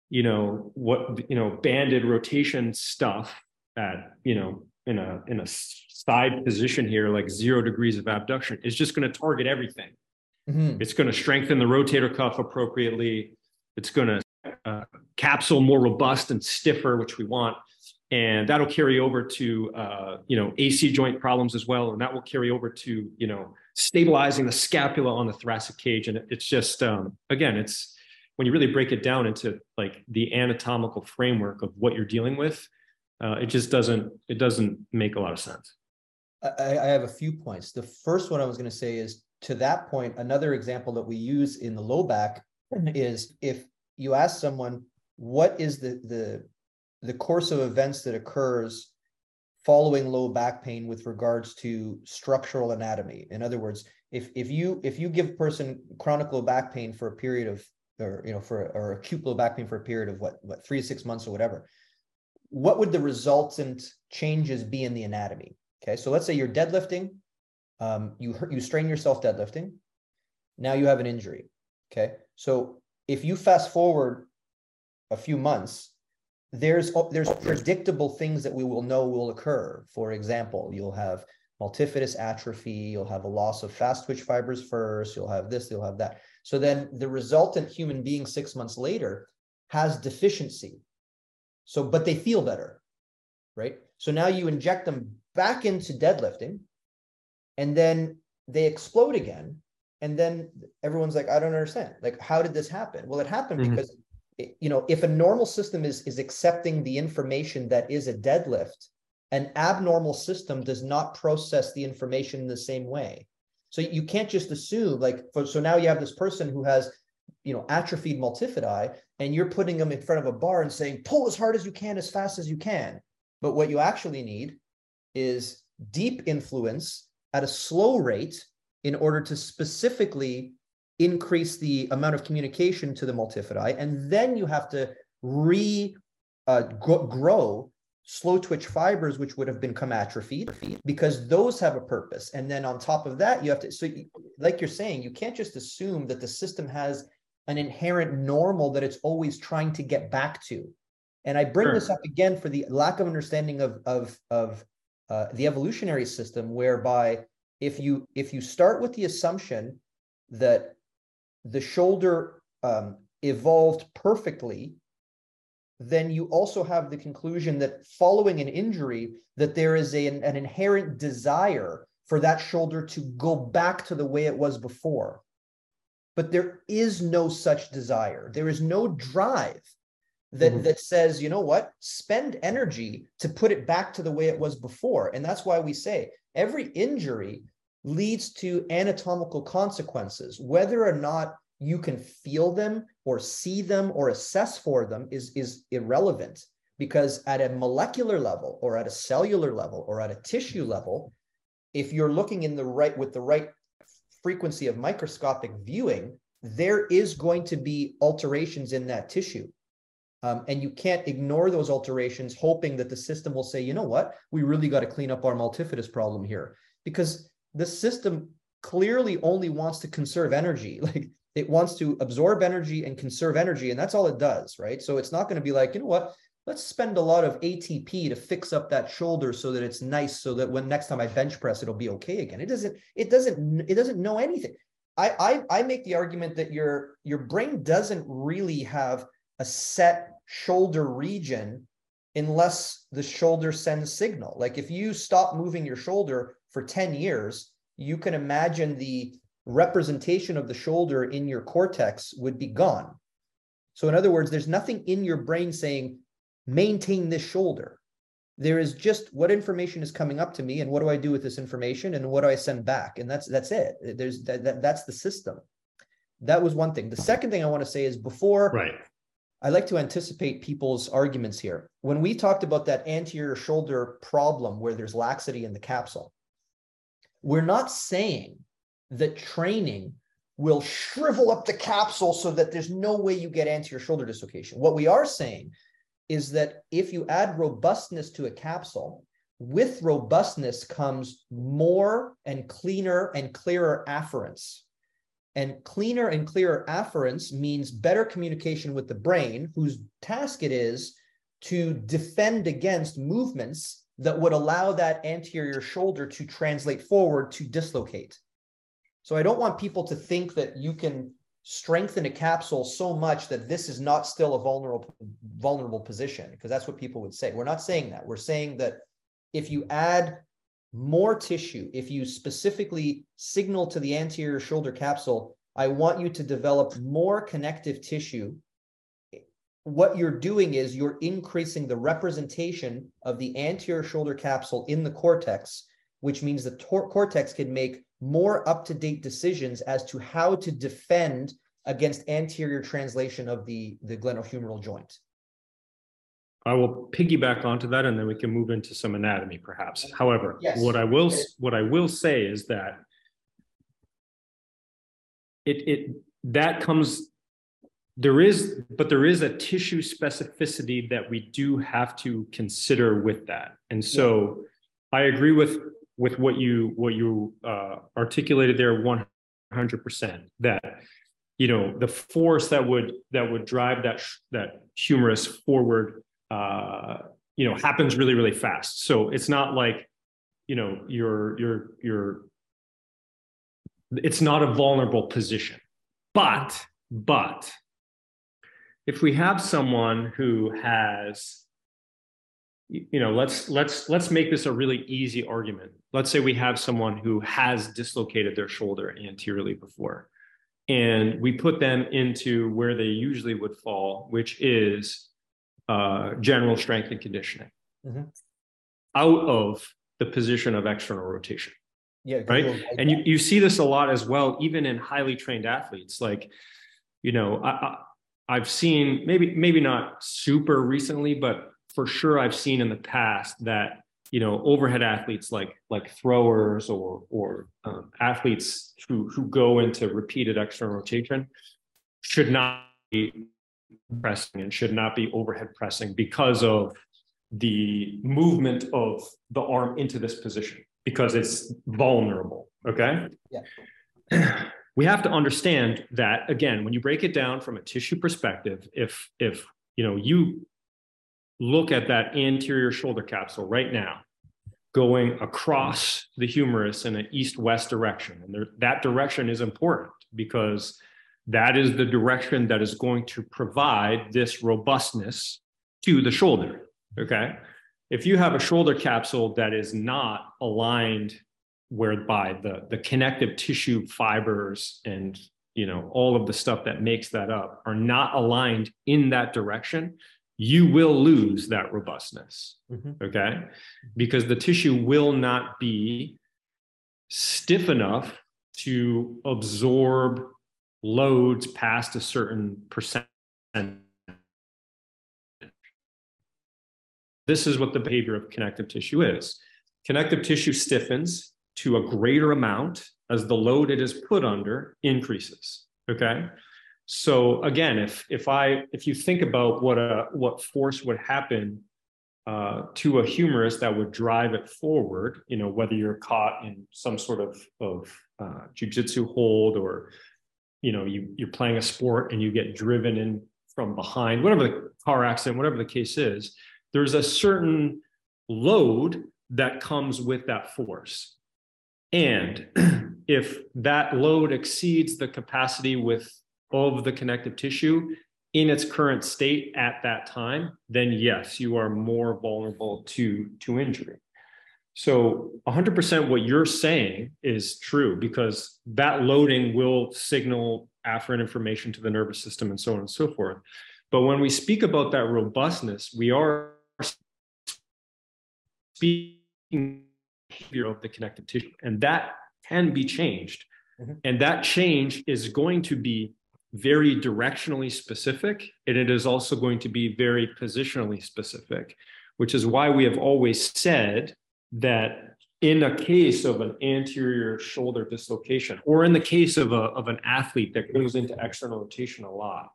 you know, what, you know, banded rotation stuff at, you know, in a, in a side position here, like zero degrees of abduction is just going to target everything. Mm-hmm. It's going to strengthen the rotator cuff appropriately. It's going to uh, capsule more robust and stiffer, which we want and that'll carry over to uh, you know AC joint problems as well, and that will carry over to you know stabilizing the scapula on the thoracic cage. And it's just um, again, it's when you really break it down into like the anatomical framework of what you're dealing with, uh, it just doesn't it doesn't make a lot of sense. I, I have a few points. The first one I was going to say is to that point, another example that we use in the low back is if you ask someone what is the the the course of events that occurs following low back pain with regards to structural anatomy. In other words, if if you if you give a person chronic low back pain for a period of or you know for or acute low back pain for a period of what what three to six months or whatever, what would the resultant changes be in the anatomy? Okay, so let's say you're deadlifting, um, you hurt, you strain yourself deadlifting, now you have an injury. Okay, so if you fast forward a few months there's there's predictable things that we will know will occur. For example, you'll have multifidus atrophy, you'll have a loss of fast twitch fibers first, you'll have this, you'll have that. So then the resultant human being six months later has deficiency. So, but they feel better, right? So now you inject them back into deadlifting and then they explode again. And then everyone's like, I don't understand. Like, how did this happen? Well, it happened mm-hmm. because you know, if a normal system is is accepting the information that is a deadlift, an abnormal system does not process the information in the same way. So you can't just assume like for, so now you have this person who has you know atrophied multifidi and you're putting them in front of a bar and saying pull as hard as you can as fast as you can. But what you actually need is deep influence at a slow rate in order to specifically increase the amount of communication to the multifidi, and then you have to re uh, grow slow twitch fibers, which would have become atrophied, because those have a purpose. And then on top of that, you have to, so like you're saying, you can't just assume that the system has an inherent normal that it's always trying to get back to. And I bring sure. this up again for the lack of understanding of, of, of uh, the evolutionary system, whereby if you if you start with the assumption that the shoulder um, evolved perfectly, then you also have the conclusion that following an injury, that there is a, an, an inherent desire for that shoulder to go back to the way it was before. But there is no such desire. There is no drive that mm-hmm. that says, you know what, spend energy to put it back to the way it was before. And that's why we say every injury leads to anatomical consequences. Whether or not you can feel them or see them or assess for them is, is irrelevant because at a molecular level or at a cellular level or at a tissue level, if you're looking in the right with the right frequency of microscopic viewing, there is going to be alterations in that tissue. Um, and you can't ignore those alterations, hoping that the system will say, you know what, we really got to clean up our multifidus problem here. Because the system clearly only wants to conserve energy. <laughs> Like it wants to absorb energy and conserve energy, and that's all it does, right? So it's not going to be like, you know what, let's spend a lot of ATP to fix up that shoulder so that it's nice, so that when next time I bench press, it'll be okay again. It doesn't, it doesn't, it doesn't know anything. I, I, I make the argument that your your brain doesn't really have a set shoulder region unless the shoulder sends signal. Like if you stop moving your shoulder for 10 years, you can imagine the representation of the shoulder in your cortex would be gone. So, in other words, there's nothing in your brain saying, maintain this shoulder. There is just what information is coming up to me, and what do I do with this information, and what do I send back, and that's that's it. There's that, that that's the system. That was one thing. The second thing I want to say is before right. I like to anticipate people's arguments here. When we talked about that anterior shoulder problem where there's laxity in the capsule, we're not saying that training will shrivel up the capsule so that there's no way you get anterior shoulder dislocation. What we are saying is that if you add robustness to a capsule, with robustness comes more and cleaner and clearer afferents. And cleaner and clearer afferents means better communication with the brain, whose task it is to defend against movements that would allow that anterior shoulder to translate forward to dislocate. So I don't want people to think that you can strengthen a capsule so much that this is not still a vulnerable vulnerable position because that's what people would say. We're not saying that. We're saying that if you add more tissue, if you specifically signal to the anterior shoulder capsule, I want you to develop more connective tissue. What you're doing is you're increasing the representation of the anterior shoulder capsule in the cortex, which means the tor- cortex can make more up to date decisions as to how to defend against anterior translation of the, the glenohumeral joint. I will piggyback onto that, and then we can move into some anatomy, perhaps. However, yes. what I will what I will say is that it it that comes there is, but there is a tissue specificity that we do have to consider with that, and so yeah. I agree with with what you what you uh, articulated there 100% that you know the force that would that would drive that that humerus forward uh, you know happens really really fast. So it's not like you know you're you're you're it's not a vulnerable position. But but if we have someone who has you know let's let's let's make this a really easy argument. Let's say we have someone who has dislocated their shoulder anteriorly before and we put them into where they usually would fall which is uh, general strength and conditioning. Mm-hmm. out of the position of external rotation yeah right? and you, you see this a lot as well even in highly trained athletes. Like you know I, I I've seen maybe maybe not super recently, but for sure I've seen in the past that you know overhead athletes like like throwers or or um, athletes who who go into repeated external rotation should not be pressing and should not be overhead pressing because of the movement of the arm into this position because it's vulnerable okay? Yeah. <clears throat> We have to understand that again when you break it down from a tissue perspective if if you know you look at that anterior shoulder capsule right now going across the humerus in an east-west direction. And there, that direction is important because that is the direction that is going to provide this robustness to the shoulder. Okay. If you have a shoulder capsule that is not aligned whereby the, the connective tissue fibers and you know all of the stuff that makes that up are not aligned in that direction you will lose that robustness. Mm-hmm. Okay. Because the tissue will not be stiff enough to absorb loads past a certain percent. This is what the behavior of connective tissue is. Connective tissue stiffens to a greater amount as the load it is put under increases. Okay. So again, if if I if you think about what a what force would happen uh, to a humerus that would drive it forward, you know, whether you're caught in some sort of, of uh, jujitsu hold or, you know, you, you're playing a sport and you get driven in from behind, whatever the car accident, whatever the case is, there's a certain load that comes with that force. And <clears throat> if that load exceeds the capacity with of the connective tissue, in its current state at that time, then yes, you are more vulnerable to, to injury. So 100% what you're saying is true because that loading will signal afferent information to the nervous system and so on and so forth. But when we speak about that robustness, we are speaking of the connective tissue, and that can be changed. Mm-hmm. And that change is going to be very directionally specific, and it is also going to be very positionally specific, which is why we have always said that in a case of an anterior shoulder dislocation, or in the case of, a, of an athlete that goes into external rotation a lot,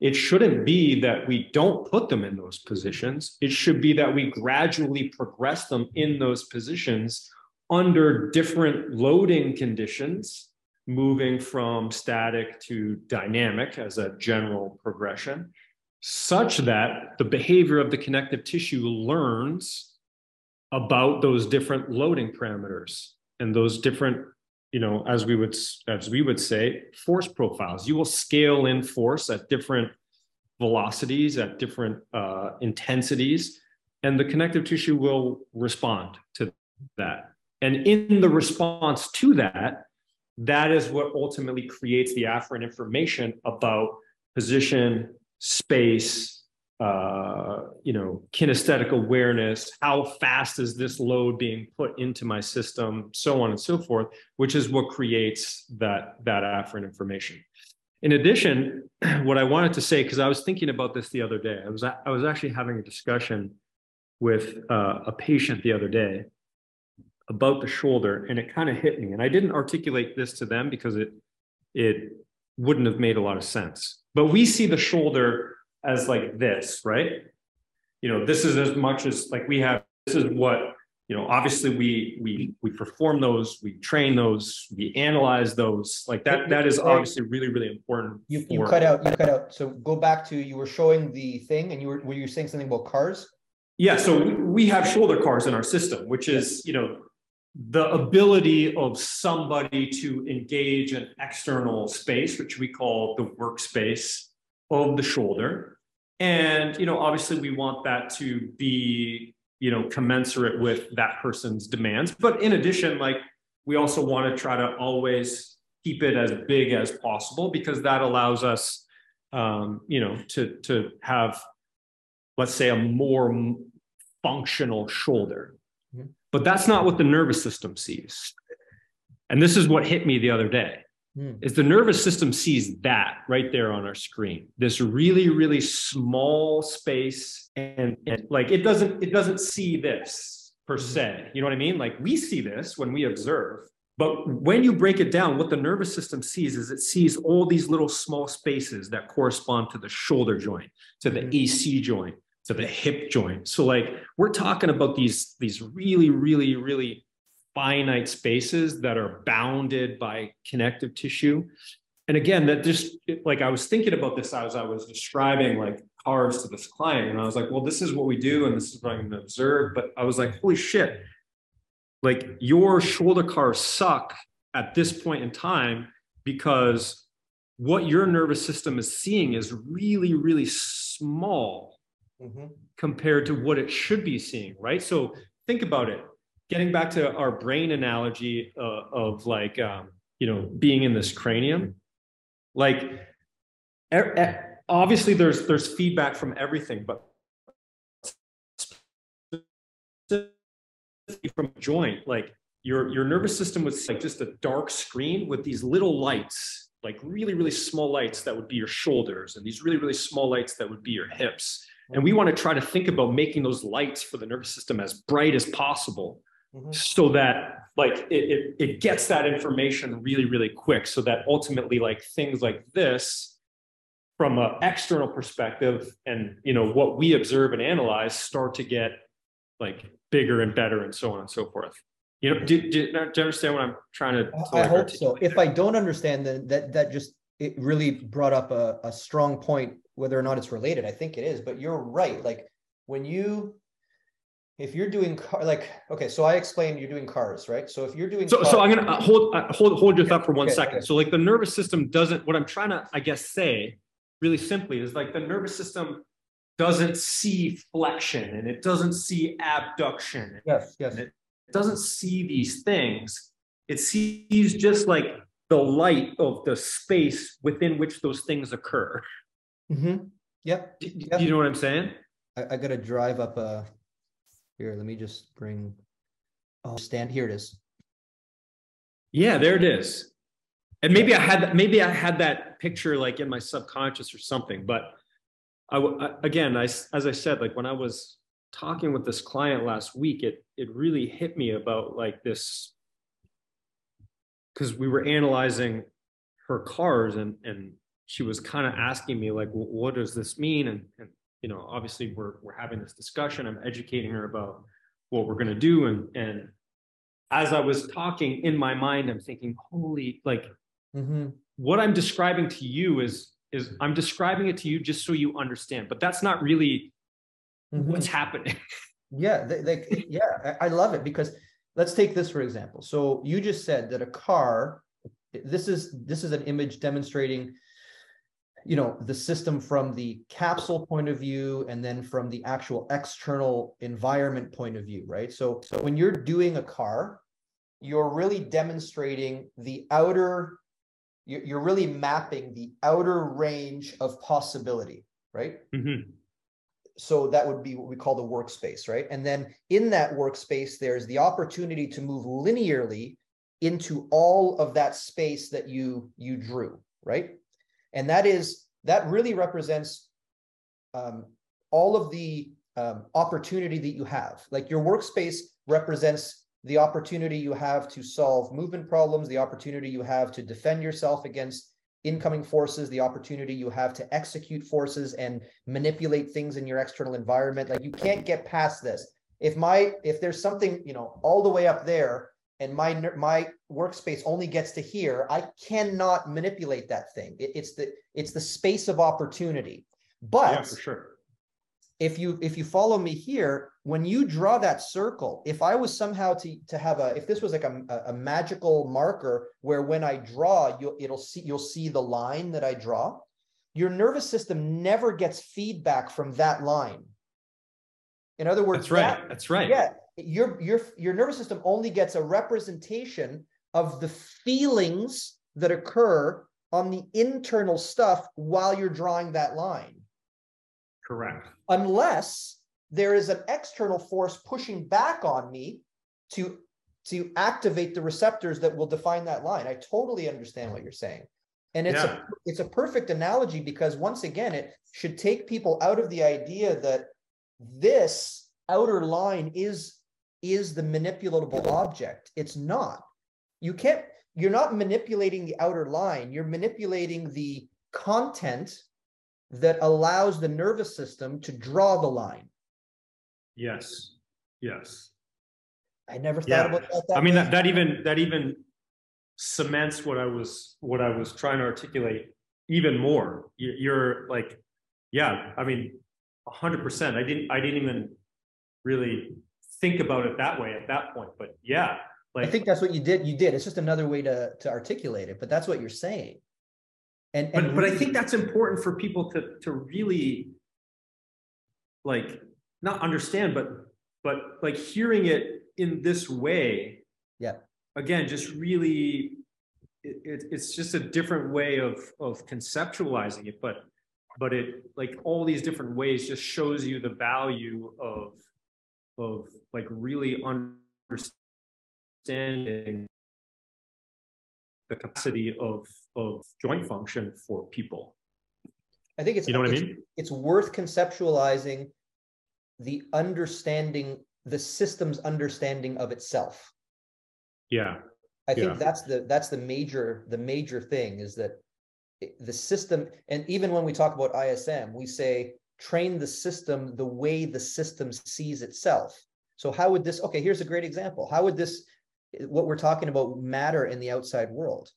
it shouldn't be that we don't put them in those positions. It should be that we gradually progress them in those positions under different loading conditions moving from static to dynamic as a general progression, such that the behavior of the connective tissue learns about those different loading parameters and those different you know as we would as we would say force profiles. You will scale in force at different velocities at different uh, intensities and the connective tissue will respond to that. And in the response to that that is what ultimately creates the afferent information about position, space, uh, you know, kinesthetic awareness, how fast is this load being put into my system, so on and so forth, which is what creates that, that afferent information. In addition, <clears throat> what I wanted to say, because I was thinking about this the other day, I was, I was actually having a discussion with uh, a patient the other day about the shoulder and it kind of hit me. And i didn't articulate this to them because it it wouldn't have made a lot of sense. But we see the shoulder as like this right? You know this is as much as like we have this is what you know obviously we we we perform those we train those we analyze those. Like that that is obviously really really important you, you cut out you cut out. So go back to you were showing the thing and you were were you saying something about CARs? Yeah so we have shoulder CARs in our system which is you know the ability of somebody to engage an external space, which we call the workspace of the shoulder. And, you know, obviously we want that to be, you know, commensurate with that person's demands. But in addition, like we also want to try to always keep it as big as possible because that allows us, um, you know, to, to have, let's say, a more functional shoulder but that's not what the nervous system sees. And this is what hit me the other day. Mm. Is the nervous system sees that right there on our screen. This really really small space and, and like it doesn't it doesn't see this per hmm. se. You know what I mean? Like we see this when we observe, but when you break it down, what the nervous system sees is it sees all these little small spaces that correspond to the shoulder joint, to the mm-hmm. AC joint, to the hip joint. So like we're talking about these these really really really finite spaces that are bounded by connective tissue. And again, that just like I was thinking about this as I was describing like CARs to this client, and I was like, well, this is what we do, and this is what I'm going to observe. But I was like, holy shit, like your shoulder CARs suck at this point in time because what your nervous system is seeing is really, really small mm-hmm. compared to what it should be seeing, right? So think about it. Getting back to our brain analogy uh, of like, um, you know, being in this cranium, like, er, er, obviously there's there's feedback from everything, but from a joint, like your your nervous system was like just a dark screen with these little lights, like really really small lights that would be your shoulders, and these really really small lights that would be your hips. And we want to try to think about making those lights for the nervous system as bright as possible mm-hmm. so that like it, it, it gets that information really, really quick. So that ultimately like things like this from an external perspective and you know what we observe and analyze start to get like bigger and better and so on and so forth. You know, do, do, do you understand what I'm trying to? to I like hope so. If? I don't understand, then that, that just, it really brought up a, a strong point, whether or not it's related. I think it is, but you're right. Like when you, if you're doing CAR, like, okay, so I explained you're doing CARs, right? So if you're doing. So, so I'm gonna uh, hold, uh, hold, hold your thought for one Okay, second. okay. So like the nervous system doesn't, what I'm trying to, I guess, say really simply is like the nervous system doesn't see flexion and it doesn't see abduction. Yes, yes. It doesn't see these things. It sees just like the light of the space within which those things occur. Mm-hmm. Yep. Do, Yep. you know what I'm saying? I, I gotta drive up a, here, let me just bring, oh, stand, here it is. Yeah, there it is. And maybe I had maybe I had that picture like in my subconscious or something. But I, I- again, I as I said, like when I was talking with this client last week, it it really hit me about like this because we were analyzing her CARs and and she was kind of asking me like, "Wh- what does this mean? And and you know, obviously we're we're having this discussion. I'm educating her about what we're gonna do and and as I was talking in my mind, I'm thinking, holy, like hmm what I'm describing to you is is I'm describing it to you just so you understand, but that's not really Mm-hmm. what's happening. <laughs> Yeah, they, they, yeah, I love it because let's take this for example. So you just said that a CAR, this is this is an image demonstrating, you know, the system from the capsule point of view and then from the actual external environment point of view, right? So so when you're doing a CAR, you're really demonstrating the outer, you're, really mapping the outer range of possibility, right? Mhm. So that would be what we call the workspace, right? And then in that workspace, there's the opportunity to move linearly into all of that space that you you drew, right? And that is that really represents um, all of the um, opportunity that you have. Like your workspace represents the opportunity you have to solve movement problems, the opportunity you have to defend yourself against incoming forces, the opportunity you have to execute forces and manipulate things in your external environment. Like you can't get past this. If my if there's something you know all the way up there and my my workspace only gets to here, I cannot manipulate that thing. It- it's the it's the space of opportunity. But Yeah, for sure. If you if you follow me here when you draw that circle if i was somehow to to have a if this was like a, a, magical marker where when i draw you'll it'll see you'll see the line that i draw your nervous system never gets feedback from that line in other words That's right. that- That's right. yeah your your your nervous system only gets a representation of the feelings that occur on the internal stuff while you're drawing that line Correct. unless there is an external force pushing back on me to to activate the receptors that will define that line. I totally understand what you're saying. And it's Yeah. a it's a perfect analogy because once again it should take people out of the idea that this outer line is is the manipulatable object. It's not. You can't you're not manipulating the outer line. You're manipulating the content that allows the nervous system to draw the line. Yes. Yes. I never thought Yeah. about that. I mean that, that even that even cements what I was what I was trying to articulate even more. You- You're like, yeah. I mean, a hundred percent. I didn't I didn't even really think about it that way at that point. But yeah, like I think that's what you did. You did. It's just another way to to articulate it, but that's what you're saying. And, and but but I think that's important for people to to really like not understand, but but like hearing it in this way. Yeah. Again, just really, it, it it's just a different way of of conceptualizing it, but but it like all these different ways just shows you the value of of like really understanding the capacity of of joint function for people. I think it's You know what I mean? it's worth conceptualizing the understanding, the system's understanding of itself. Yeah. I think Yeah. that's the that's the major the major thing is that the system and even when we talk about ISM we say train the system the way the system sees itself So how would this, okay, here's a great example. How would this, what we're talking about matter in the outside world?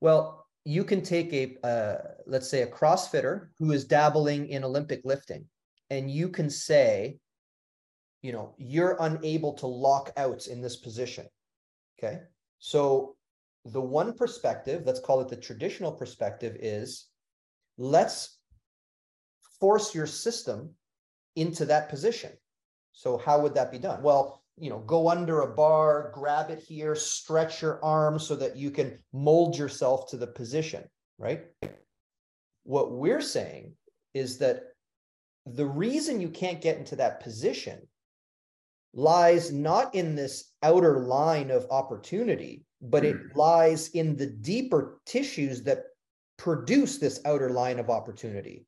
Well, you can take a, uh, let's say a CrossFitter who is dabbling in Olympic lifting, and you can say, you know, you're unable to lock out in this position. Okay. So the one perspective, let's call it the traditional perspective, is let's force your system into that position. So how would that be done? Well, you know, go under a bar, grab it here, stretch your arm so that you can mold yourself to the position, right? What we're saying is that the reason you can't get into that position lies not in this outer line of opportunity, but it hmm. lies in the deeper tissues that produce this outer line of opportunity.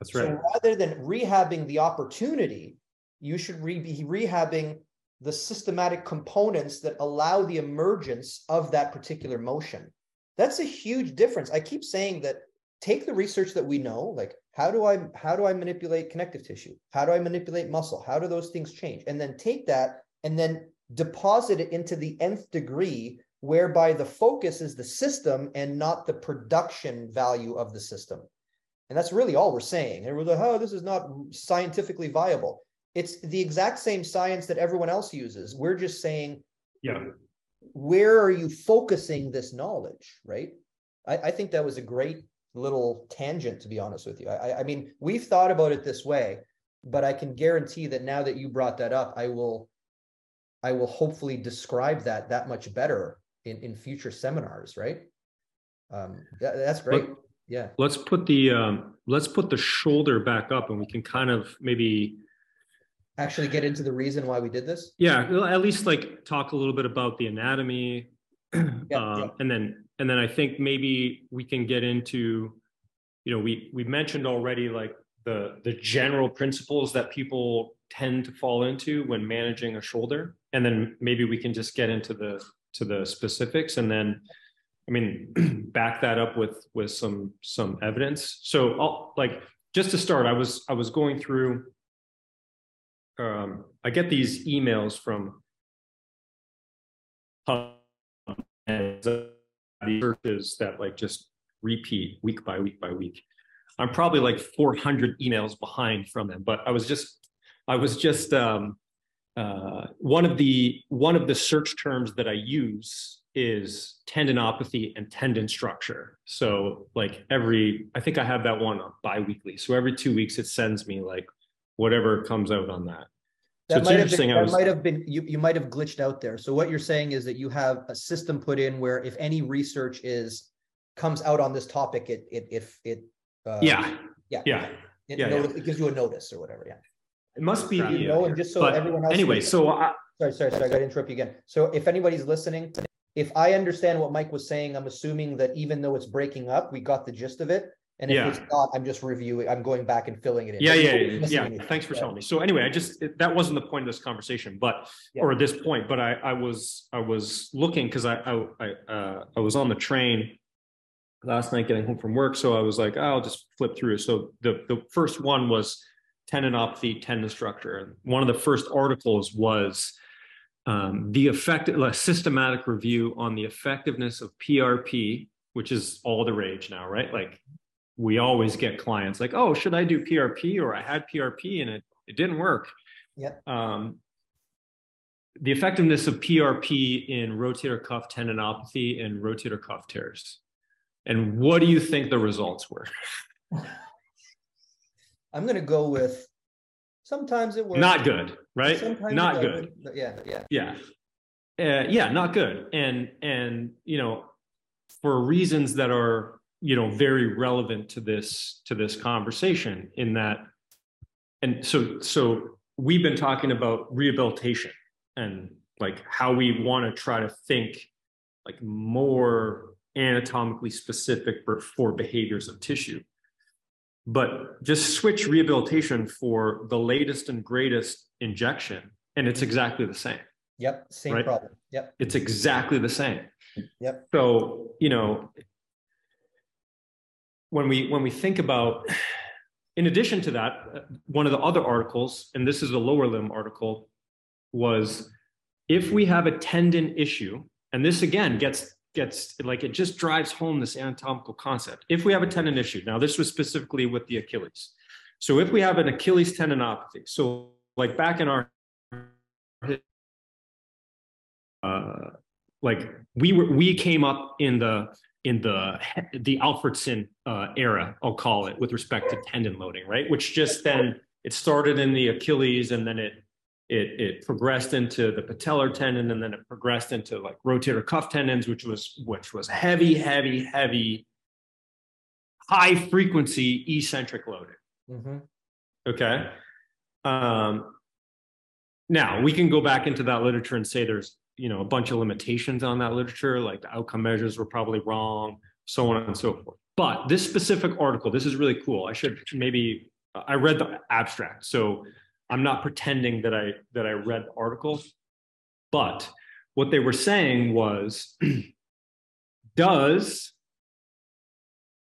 That's right. So rather than rehabbing the opportunity, you should re- be rehabbing the systematic components that allow the emergence of that particular motion. That's a huge difference. I keep saying that take the research that we know, like how do I how do I manipulate connective tissue? How do I manipulate muscle? How do those things change? And then take that and then deposit it into the nth degree whereby the focus is the system and not the production value of the system. And that's really all we're saying. And we're like, oh, this is not scientifically viable. It's the exact same science that everyone else uses. We're just saying, yeah, where are you focusing this knowledge, right? I, I think that was a great little tangent, to be honest with you. I, I mean, we've thought about it this way, but I can guarantee that now that you brought that up, I will, I will hopefully describe that that much better in in future seminars, right? Um, that, that's great. Let, yeah. Let's put the um, let's put the shoulder back up, and we can kind of maybe actually get into the reason why we did this. Yeah, at least like talk a little bit about the anatomy, <clears throat> yeah, uh, yeah. and then and then I think maybe we can get into, you know, we we mentioned already like the the general principles that people tend to fall into when managing a shoulder, and then maybe we can just get into the to the specifics and then i mean <clears throat> back that up with with some some evidence so I'll, like just to start i was i was going through um i get these emails from searches that like just repeat week by week by week i'm probably like 400 emails behind from them but i was just i was just um uh, one of the one of the search terms that I use is tendinopathy and tendon structure. So like every, I think I have that one biweekly. So every two weeks it sends me like whatever comes out on that. That so might have been, that was, might have been you, you might have glitched out there. So what you're saying is that you have a system put in where if any research is comes out on this topic, it it if it uh, yeah yeah yeah it, yeah, yeah. it gives you a notice or whatever. Yeah. It must be. You know, and just so but everyone else. Anyway, so I, sorry, sorry, sorry. I got to interrupt you again. So if anybody's listening, if I understand what Mike was saying, I'm assuming that even though it's breaking up, we got the gist of it. And if yeah. it's not, I'm just reviewing. I'm going back and filling it in. Yeah, yeah, yeah. yeah. Thanks for telling me. So anyway, I just it, that wasn't the point of this conversation, but yeah. or this point. But I, I was I was looking because I I I, uh, I was on the train last night getting home from work, so I was like, oh, I'll just flip through. So the the first one was tendinopathy, tendon structure. And one of the first articles was um, the effect, a systematic review on the effectiveness of PRP, which is all the rage now, right? Like we always get clients like, oh, should I do PRP or I had PRP and it, it didn't work. Yeah. Um, the effectiveness of PRP in rotator cuff tendinopathy and rotator cuff tears. And what do you think the results were? <laughs> I'm going to go with sometimes it works. Not good, right? Sometimes not good. Yeah, yeah, yeah, uh, yeah, not good. And and you know, for reasons that are you know very relevant to this to this conversation, in that, and so so we've been talking about rehabilitation and like how we want to try to think like more anatomically specific for, for behaviors of tissue. But just switch rehabilitation for the latest and greatest injection and it's exactly the same. Yep same right? problem. Yep. It's exactly the same. Yep. So you know when we when we think about in addition to that one of the other articles and this is a lower limb article was if we have a tendon issue, and this again gets gets like it just drives home this anatomical concept. If we have a tendon issue, now this was specifically with the Achilles. So if we have an Achilles tendinopathy, so like back in our uh, like we were we came up in the in the the Alfredson uh, era, I'll call it, with respect to tendon loading, right? Which just then it started in the Achilles and then it it it progressed into the patellar tendon and then it progressed into like rotator cuff tendons, which was which was heavy, heavy, heavy, high frequency eccentric loading. Mm-hmm. Okay. Um, now we can go back into that literature and say there's you know a bunch of limitations on that literature, like the outcome measures were probably wrong, so on and so forth. But this specific article, this is really cool. I should maybe I read the abstract, so I'm not pretending that I that I read the article, but what they were saying was <clears throat> does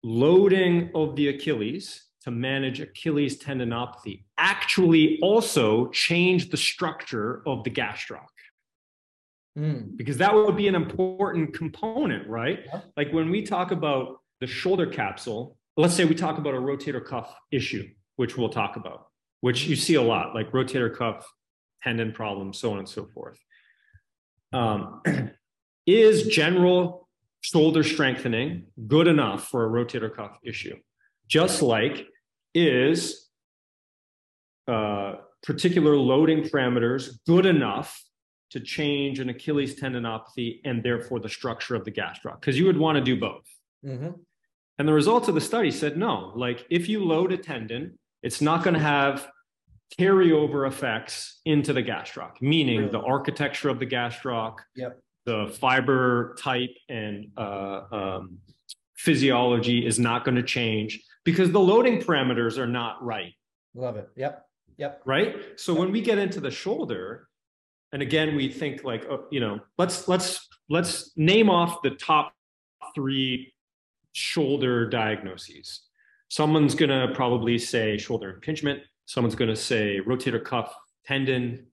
loading of the Achilles to manage Achilles tendinopathy actually also change the structure of the gastroc? Mm. Because that would be an important component, right? Yeah. Like when we talk about the shoulder capsule, let's say we talk about a rotator cuff issue, which we'll talk about, which you see a lot, like rotator cuff tendon problems, so on and so forth. Um, <clears throat> is general shoulder strengthening good enough for a rotator cuff issue? Just like is uh, particular loading parameters good enough to change an Achilles tendinopathy and therefore the structure of the gastroc? Because you would want to do both. Mm-hmm. And the results of the study said no. Like if you load a tendon, it's not going to have carryover effects into the gastroc, meaning really? the architecture of the gastroc, yep. the fiber type and uh, um, physiology is not going to change because the loading parameters are not right. Love it. Yep. Yep. Right. So yep. when we get into the shoulder, and again we think like oh, you know let's let's let's name off the top three shoulder diagnoses. Someone's going to probably say shoulder impingement. Someone's going to say rotator cuff tendon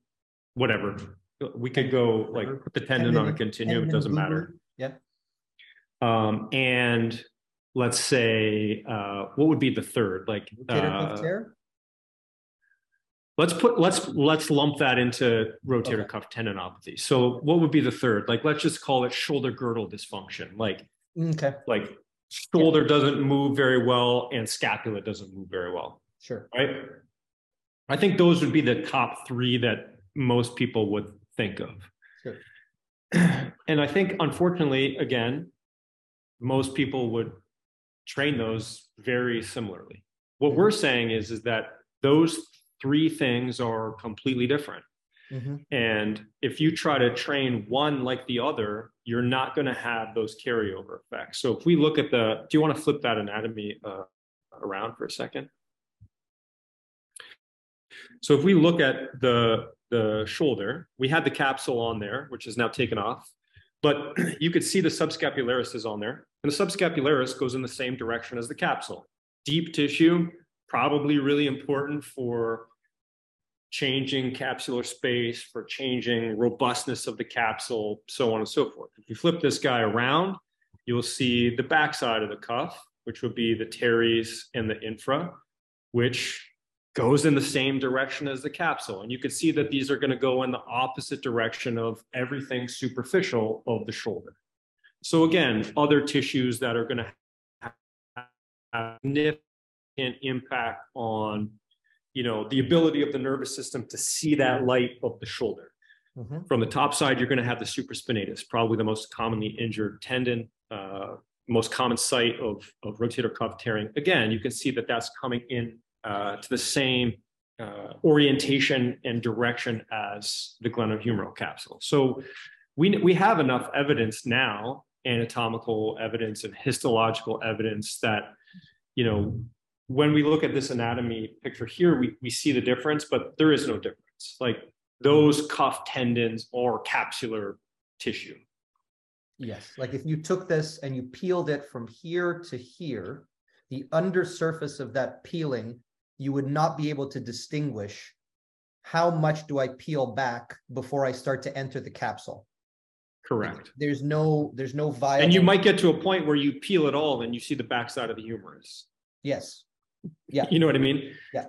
whatever. We could go like put the tendon, tendon on a continuum it doesn't matter. Yeah. Um, and let's say uh, what would be the third? Like rotator cuff uh, tear Let's put let's let's lump that into rotator okay. cuff tendinopathy. So what would be the third? Like let's just call it shoulder girdle dysfunction. Like okay. like shoulder yeah. doesn't move very well and scapula doesn't move very well. Sure. Right? I think those would be the top 3 that most people would think of. Sure. <clears throat> And I think unfortunately again most people would train those very similarly. What we're saying is is that those three things are completely different. Mm-hmm. And if you try to train one like the other, you're not going to have those carryover effects. So if we look at the, do you want to flip that anatomy uh, around for a second? So if we look at the the shoulder, we had the capsule on there, which is now taken off, but <clears throat> you could see the subscapularis is on there, and the subscapularis goes in the same direction as the capsule. Deep tissue, probably really important for changing capsular space, for changing robustness of the capsule, so on and so forth. If you flip this guy around, you'll see the backside of the cuff, which would be the teres and the infra, which goes in the same direction as the capsule. And you can see that these are going to go in the opposite direction of everything superficial of the shoulder. So again, other tissues that are going to have significant impact on you know, the ability of the nervous system to see that light of the shoulder. Mm-hmm. From the top side, you're going to have the supraspinatus, probably the most commonly injured tendon, uh, most common site of, of rotator cuff tearing. Again, you can see that that's coming in uh, to the same uh, orientation and direction as the glenohumeral capsule. So we, we have enough evidence now, anatomical evidence and histological evidence that, you know, when we look at this anatomy picture here, we, we see the difference, but there is no difference. Like those cuff tendons are capsular tissue. Yes. Like if you took this and you peeled it from here to here, the undersurface of that peeling, you would not be able to distinguish how much do I peel back before I start to enter the capsule? Correct. There's no, there's no viable. And you might get to a point where you peel it all and you see the backside of the humerus. Yes. Yeah. You know what I mean? Yeah.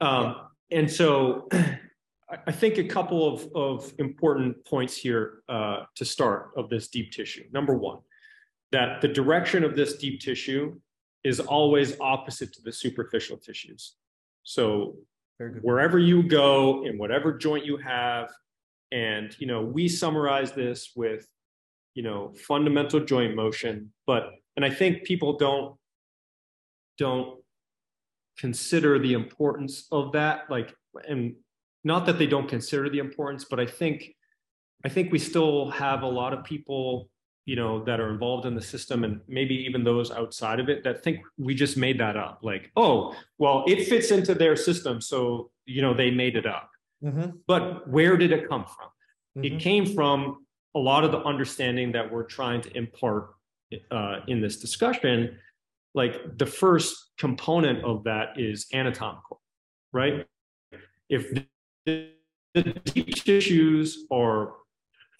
Um, and so <clears throat> I, I think a couple of, of important points here uh, to start of this deep tissue. Number one, that the direction of this deep tissue is always opposite to the superficial tissues. So wherever you go in whatever joint you have and you know we summarize this with you know fundamental joint motion but and i think people don't don't consider the importance of that like and not that they don't consider the importance but i think i think we still have a lot of people you know that are involved in the system and maybe even those outside of it that think we just made that up. Like oh well it fits into their system so you know they made it up. Mhm, but where did it come from? Mhm. it came from a lot of the understanding that we're trying to impart uh, in this discussion like the first component of that is anatomical right if the, the deep tissues are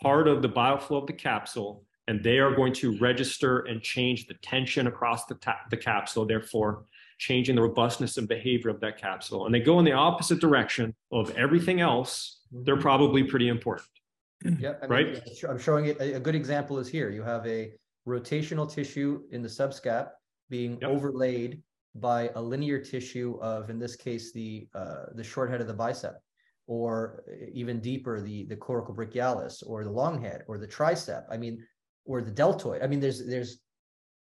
part of the bioflow of the capsule and they are going to register and change the tension across the, ta- the capsule therefore changing the robustness and behavior of that capsule and they go in the opposite direction of everything else mm-hmm. they're probably pretty important Yeah, I mean, right. I'm showing it. A, a good example is here. You have a rotational tissue in the subscap being Yep. overlaid by a linear tissue of, in this case, the uh, the short head of the bicep, or even deeper, the the coracobrachialis, or the long head, or the tricep. I mean, or the deltoid. I mean, there's there's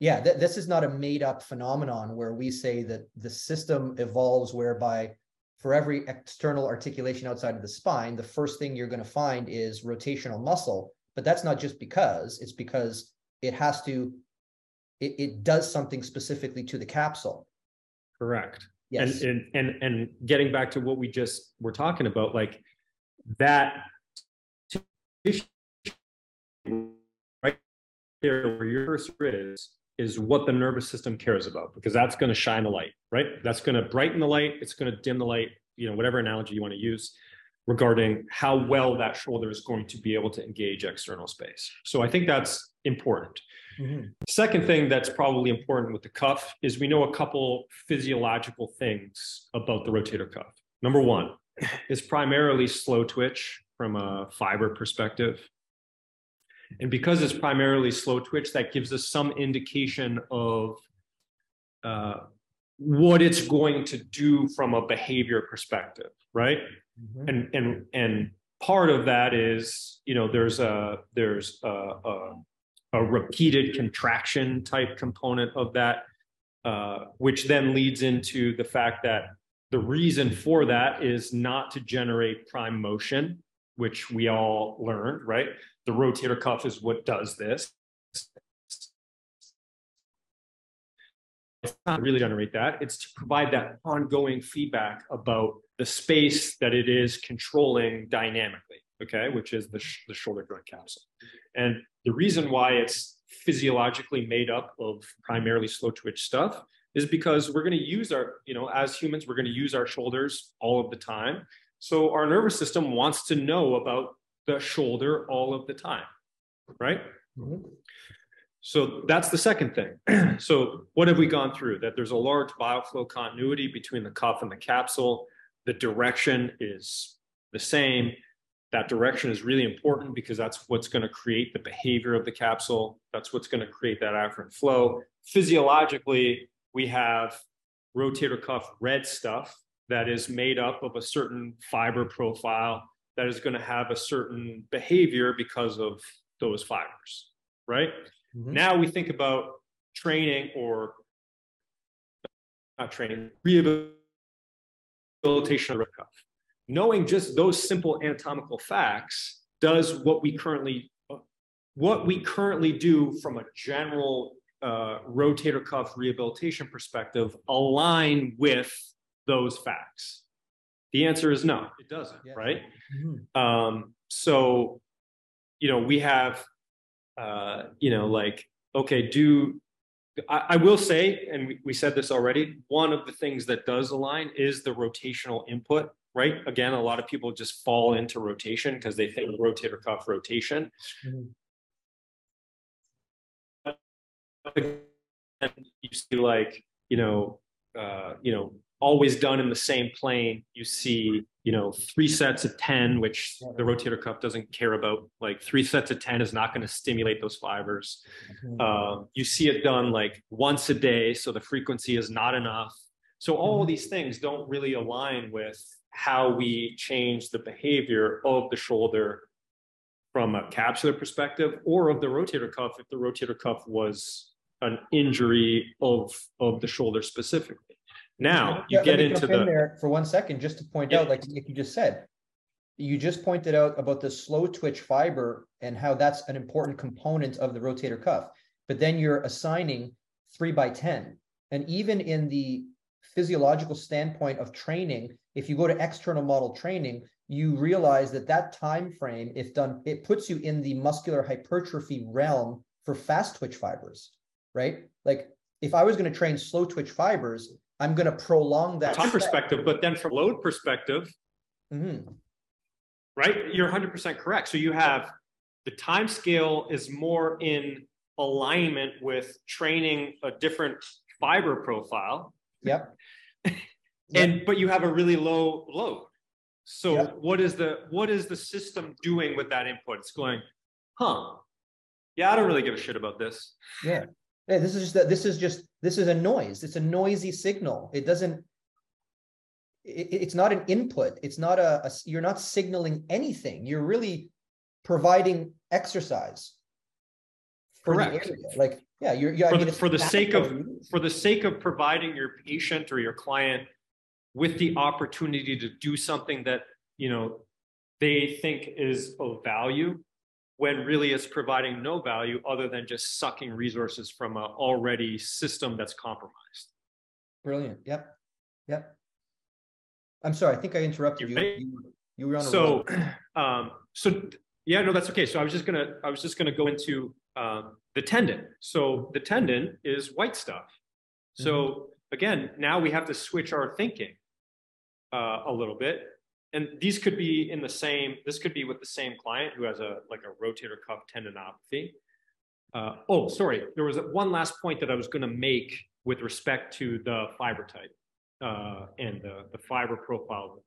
yeah, th- this is not a made up phenomenon where we say that the system evolves whereby for every external articulation outside of the spine, the first thing you're going to find is rotational muscle. But that's not just because, it's because it has to, it, it does something specifically to the capsule. correct Yes. and, and and and getting back to what we just were talking about like that tissue right there where your cursor is is what the nervous system cares about because that's going to shine the light right that's going to brighten the light it's going to dim the light you know whatever analogy you want to use regarding how well that shoulder is going to be able to engage external space so i think that's important Mhm. Second thing that's probably important with the cuff is we know a couple physiological things about the rotator cuff. Number one is primarily slow twitch from a fiber perspective. And because it's primarily slow twitch, that gives us some indication of uh, what it's going to do from a behavior perspective, right? Mhm. and and and part of that is you know there's a there's a, a, a repeated contraction type component of that uh, which then leads into the fact that the reason for that is not to generate prime motion which we all learned right? The rotator cuff is what does this. It's not really generate that. It's to provide that ongoing feedback about the space that it is controlling dynamically okay? Which is the, sh- the shoulder joint capsule. And the reason why it's physiologically made up of primarily slow twitch stuff is because we're going to use our you know as humans we're going to use our shoulders all of the time so our nervous system wants to know about the shoulder all of the time right Mhm. so that's the second thing. <clears throat> so what have we gone through? That there's a large bioflow continuity between the cuff and the capsule. The direction is the same. That direction is really important because that's what's going to create the behavior of the capsule. That's what's going to create that afferent flow. Physiologically, we have rotator cuff red stuff that is made up of a certain fiber profile that is going to have a certain behavior because of those fibers, right? Mhm. Now we think about training or not training, rehabilitation of the cuff. Knowing just those simple anatomical facts does what we currently what we currently do from a general uh, rotator cuff rehabilitation perspective align with those facts? The answer is no, it doesn't, Yeah. right? Mhm. Um, so, you know, we have, uh, you know, like, okay, do I, I will say, and we, we said this already, one of the things that does align is the rotational input right? Again, a lot of people just fall into rotation because they think rotator cuff rotation. Mhm. And you see like, you know, uh, you know, always done in the same plane. You see, you know, three sets of 10, which the rotator cuff doesn't care about. Like three sets of 10 is not going to stimulate those fibers. Mhm. Um, you see it done like once a day, so the frequency is not enough. So all Mhm. these things don't really align with how we change the behavior of the shoulder from a capsular perspective or of the rotator cuff if the rotator cuff was an injury of of the shoulder specifically. Now you Yeah, get into jump in the there For one second, just to point Yeah. out, like, like you just said. You just pointed out about the slow twitch fiber and how that's an important component of the rotator cuff. But then you're assigning three by ten. And even in the physiological standpoint of training, if you go to external model training, you realize that that time frame, if done, it puts you in the muscular hypertrophy realm for fast twitch fibers, right? Like if I was going to train slow twitch fibers, I'm going to prolong that. time set. perspective, but then from load perspective, Mhm. right? You're 100% correct. So you have the time scale is more in alignment with training a different fiber profile Yep. <laughs> and but you have a really low load. So Yeah. what is the what is the system doing with that input? It's going, huh? Yeah, I don't really give a shit about this. Yeah. Yeah. This is just that. This is just. This is a noise. It's a noisy signal. It doesn't. It, it's not an input. It's not a, a. You're not signaling anything. You're really providing exercise. for the Correct. area. Like yeah, you're. I For mean, the- for the sake of- For the sake of providing your patient or your client with the opportunity to do something that you know they think is of value, when really it's providing no value other than just sucking resources from an already system that's compromised. Brilliant. Yep. Yep. I'm sorry. I think I interrupted You you. You, were- on a so <clears throat> um so yeah no that's okay so i was just gonna i was just gonna go into um the tendon. So the tendon is white stuff. So again now we have to switch our thinking uh, a little bit. And these could be in the same this could be with the same client who has a like a rotator cuff tendinopathy. Uh, oh sorry there was one last point that i was going to make with respect to the fiber type uh, and the, the fiber profile of the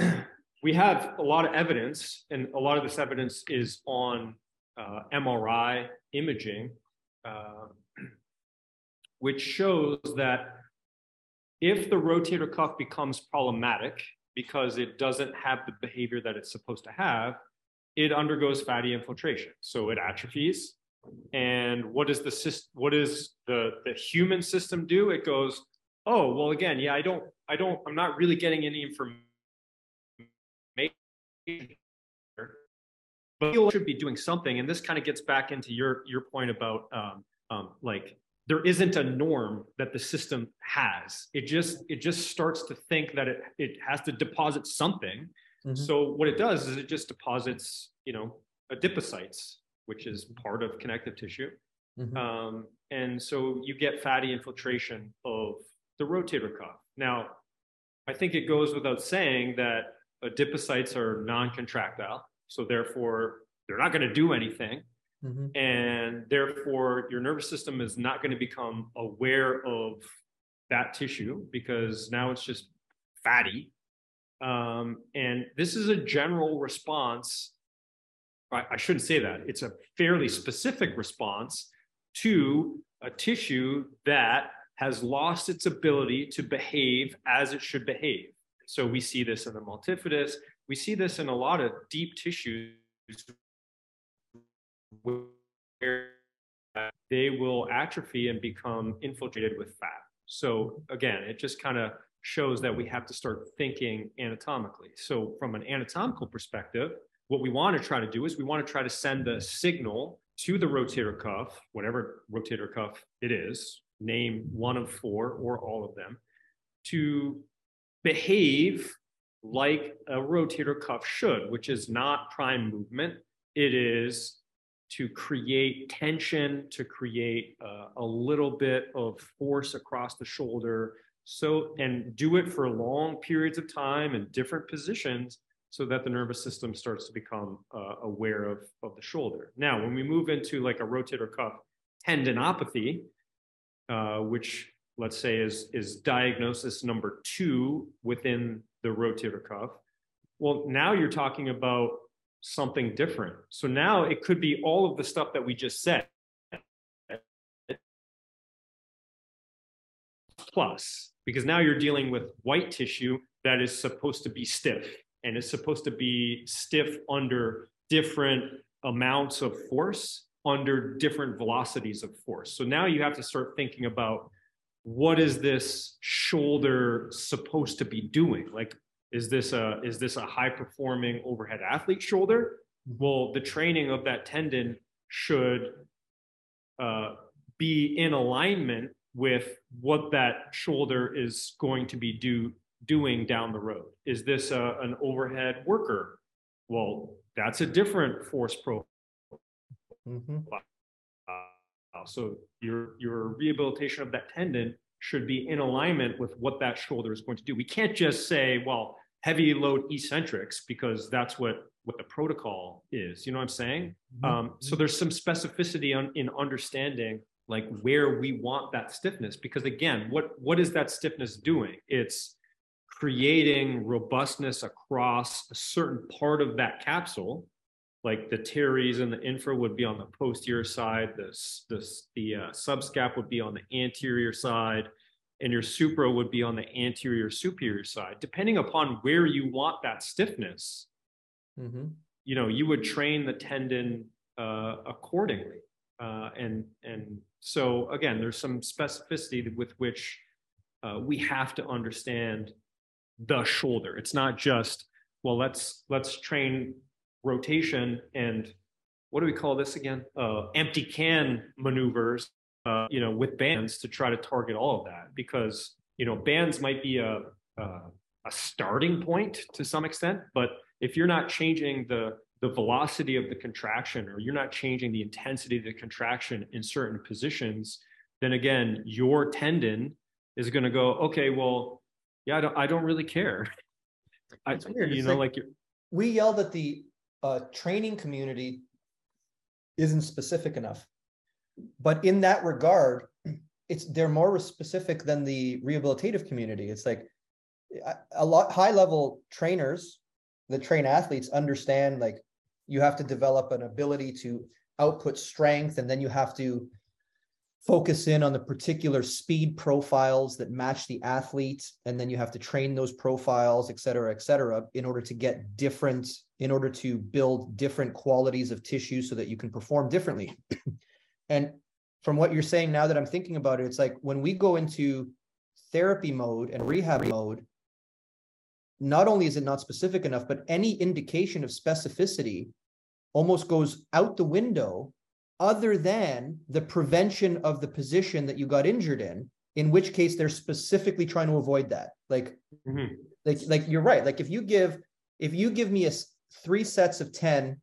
cuff. <clears throat> We have a lot of evidence, and a lot of this evidence is on uh, MRI imaging, uh, <clears throat> which shows that if the rotator cuff becomes problematic because it doesn't have the behavior that it's supposed to have, it undergoes fatty infiltration. So it atrophies. And what does the system, what does the, the human system do? It goes, oh, well, again, yeah, I don't, I don't, I'm not really getting any information but should be doing something and this kind of gets back into your your point about um, um, like there isn't a norm that the system has it just it just starts to think that it it has to deposit something Mhm. so what it does is it just deposits you know adipocytes which is part of connective tissue Mhm. um, and so you get fatty infiltration of the rotator cuff. Now, I think it goes without saying that adipocytes are non-contractile, so therefore they're not going to do anything, Mhm. and therefore your nervous system is not going to become aware of that tissue because now it's just fatty. Um, and this is a general response. I, I shouldn't say that. It's a fairly specific response to a tissue that has lost its ability to behave as it should behave. So we see this in the multifidus. We see this in a lot of deep tissues where they will atrophy and become infiltrated with fat. So again, it just kind of shows that we have to start thinking anatomically. So from an anatomical perspective, what we want to try to do is we want to try to send the signal to the rotator cuff, whatever rotator cuff it is, name one of four or all of them, to behave like a rotator cuff should, which is not prime movement. It is to create tension, to create uh, a little bit of force across the shoulder, so and do it for long periods of time in different positions so that the nervous system starts to become uh, aware of, of the shoulder. Now, when we move into like a rotator cuff tendinopathy, uh, which let's say is, is diagnosis number two within the rotator cuff, well, now you're talking about something different. So now it could be all of the stuff that we just said. Plus, because now you're dealing with white tissue that is supposed to be stiff and is supposed to be stiff under different amounts of force under different velocities of force. So now you have to start thinking about what is this shoulder supposed to be doing? Like, is this a is this a high performing overhead athlete shoulder? Well, the training of that tendon should uh, be in alignment with what that shoulder is going to be do, doing down the road. Is this a, an overhead worker? Well, that's a different force profile. Mm-hmm. Uh, so your your rehabilitation of that tendon should be in alignment with what that shoulder is going to do. We can't just say, well, heavy load eccentrics because that's what what the protocol is. You know what I'm saying? Mm-hmm. Um, so there's some specificity on, in understanding like where we want that stiffness because again what what is that stiffness doing it's creating robustness across a certain part of that capsule like the teres and the infra would be on the posterior side the, the, the uh, subscap would be on the anterior side and your supra would be on the anterior superior side depending upon where you want that stiffness mm-hmm. you know you would train the tendon uh, accordingly uh, and and so again, there's some specificity with which uh, we have to understand the shoulder. It's not just well, let's let's train rotation and what do we call this again? Uh, empty can maneuvers, uh, you know, with bands to try to target all of that because you know bands might be a, a a starting point to some extent, but if you're not changing the the velocity of the contraction or you're not changing the intensity of the contraction in certain positions, then again, your tendon is going to go, okay, well, yeah, I don't, I don't really care. I, you know, like, like we yelled at the uh, training community isn't specific enough, but in that regard, it's they're more specific than the rehabilitative community. It's like a lot high level trainers that train athletes understand like you have to develop an ability to output strength and then you have to focus in on the particular speed profiles that match the athlete and then you have to train those profiles et cetera et cetera in order to get different in order to build different qualities of tissue so that you can perform differently. <clears throat> And from what you're saying now that i'm thinking about it it's like when we go into therapy mode and rehab mode not only is it not specific enough, but any indication of specificity almost goes out the window other than the prevention of the position that you got injured in in which case they're specifically trying to avoid that like mm-hmm. like like you're right like if you give if you give me a three sets of 10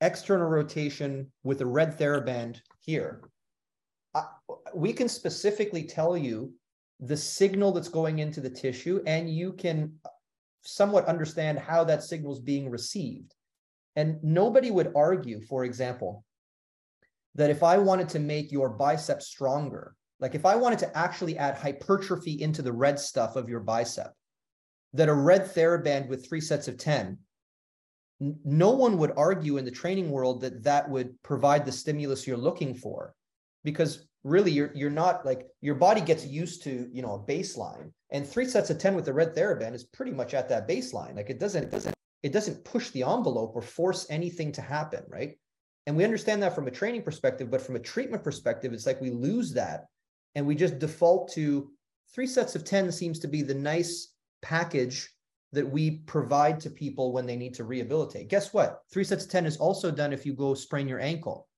external rotation with a red theraband here I, we can specifically tell you the signal that's going into the tissue and you can somewhat understand how that signal is being received. And nobody would argue, for example, that if I wanted to make your bicep stronger, like if I wanted to actually add hypertrophy into the red stuff of your bicep, that a red TheraBand with three sets of 10, no one would argue in the training world that that would provide the stimulus you're looking for because really you're you're not like your body gets used to you know a baseline and three sets of 10 with the red TheraBand is pretty much at that baseline. Like it doesn't it doesn't it doesn't push the envelope or force anything to happen right and we understand that from a training perspective but from a treatment perspective it's like we lose that and we just default to three sets of 10 seems to be the nice package that we provide to people when they need to rehabilitate guess what three sets of 10 is also done if you go sprain your ankle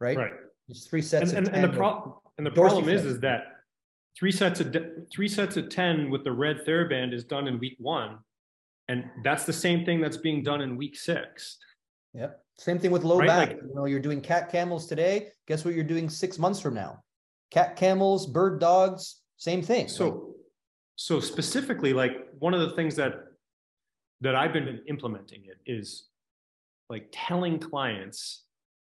right right it's three sets. And, and, and the problem and the problem is is that three sets of three sets of ten with the red TheraBand is done in week one, and that's the same thing that's being done in week six. Yep. Same thing with low right? back. Like, you know, you're doing cat camels today. Guess what you're doing six months from now? Cat camels, bird dogs, same thing. So so specifically, like one of the things that that I've been implementing it is like telling clients,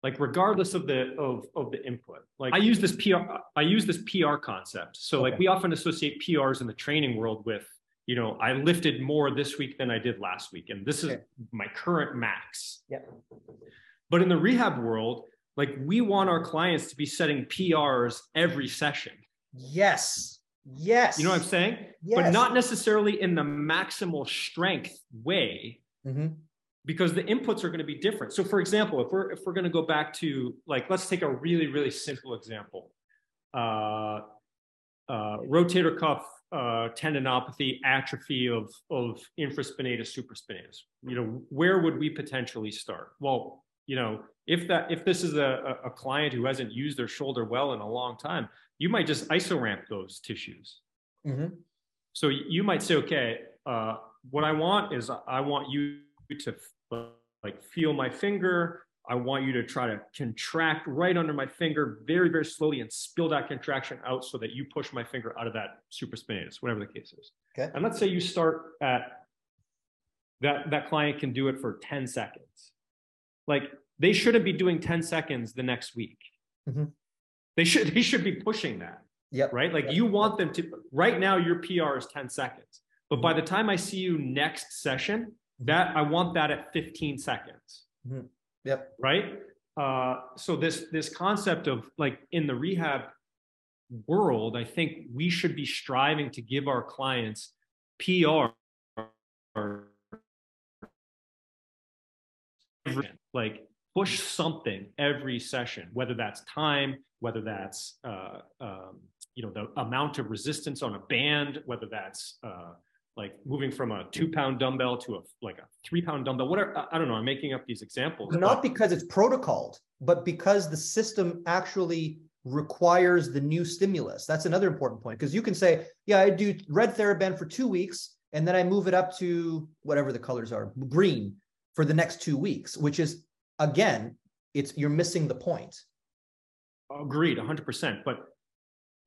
like regardless of the of of the input. Like I use this PR, I use this PR concept. So okay. like we often associate PRs in the training world with, you know, I lifted more this week than I did last week, and this is okay. my current max. Yeah. But in the rehab world, like we want our clients to be setting PRs every session. Yes. Yes. You know what I'm saying? Yes. But not necessarily in the maximal strength way. Mm-hmm. Because the inputs are going to be different. So, for example, if we're if we're going to go back to like, let's take a really really simple example, uh, uh, rotator cuff uh, tendinopathy, atrophy of of infraspinatus, supraspinatus. You know, where would we potentially start? Well, you know, if that if this is a, a client who hasn't used their shoulder well in a long time, you might just isoramp those tissues. Mm-hmm. So you might say, okay, uh, what I want is I want you to like feel my finger. I want you to try to contract right under my finger very, very slowly and spill that contraction out so that you push my finger out of that supraspinatus, whatever the case is. Okay. And let's say you start at that, that client can do it for 10 seconds. Like they shouldn't be doing 10 seconds the next week. Mm-hmm. They should they should be pushing that. Yep. Right. Like yep. you want them to right now your PR is 10 seconds. But by the time I see you next session, mm-hmm. that I want that at 15 seconds. Mm-hmm. Yep. Right. Uh, so this this concept of like in the rehab world, I think we should be striving to give our clients PR like push something every session, whether that's time, whether that's uh, um, you know the amount of resistance on a band, whether that's uh, like moving from a two pound dumbbell to a like a three pound dumbbell, whatever. I don't know. I'm making up these examples. Not because it's protocoled, but because the system actually requires the new stimulus. That's another important point because you can say, yeah, I do red TheraBand for two weeks, and then I move it up to whatever the colors are, green for the next two weeks, which is again, it's you're missing the point. Agreed, 100%. But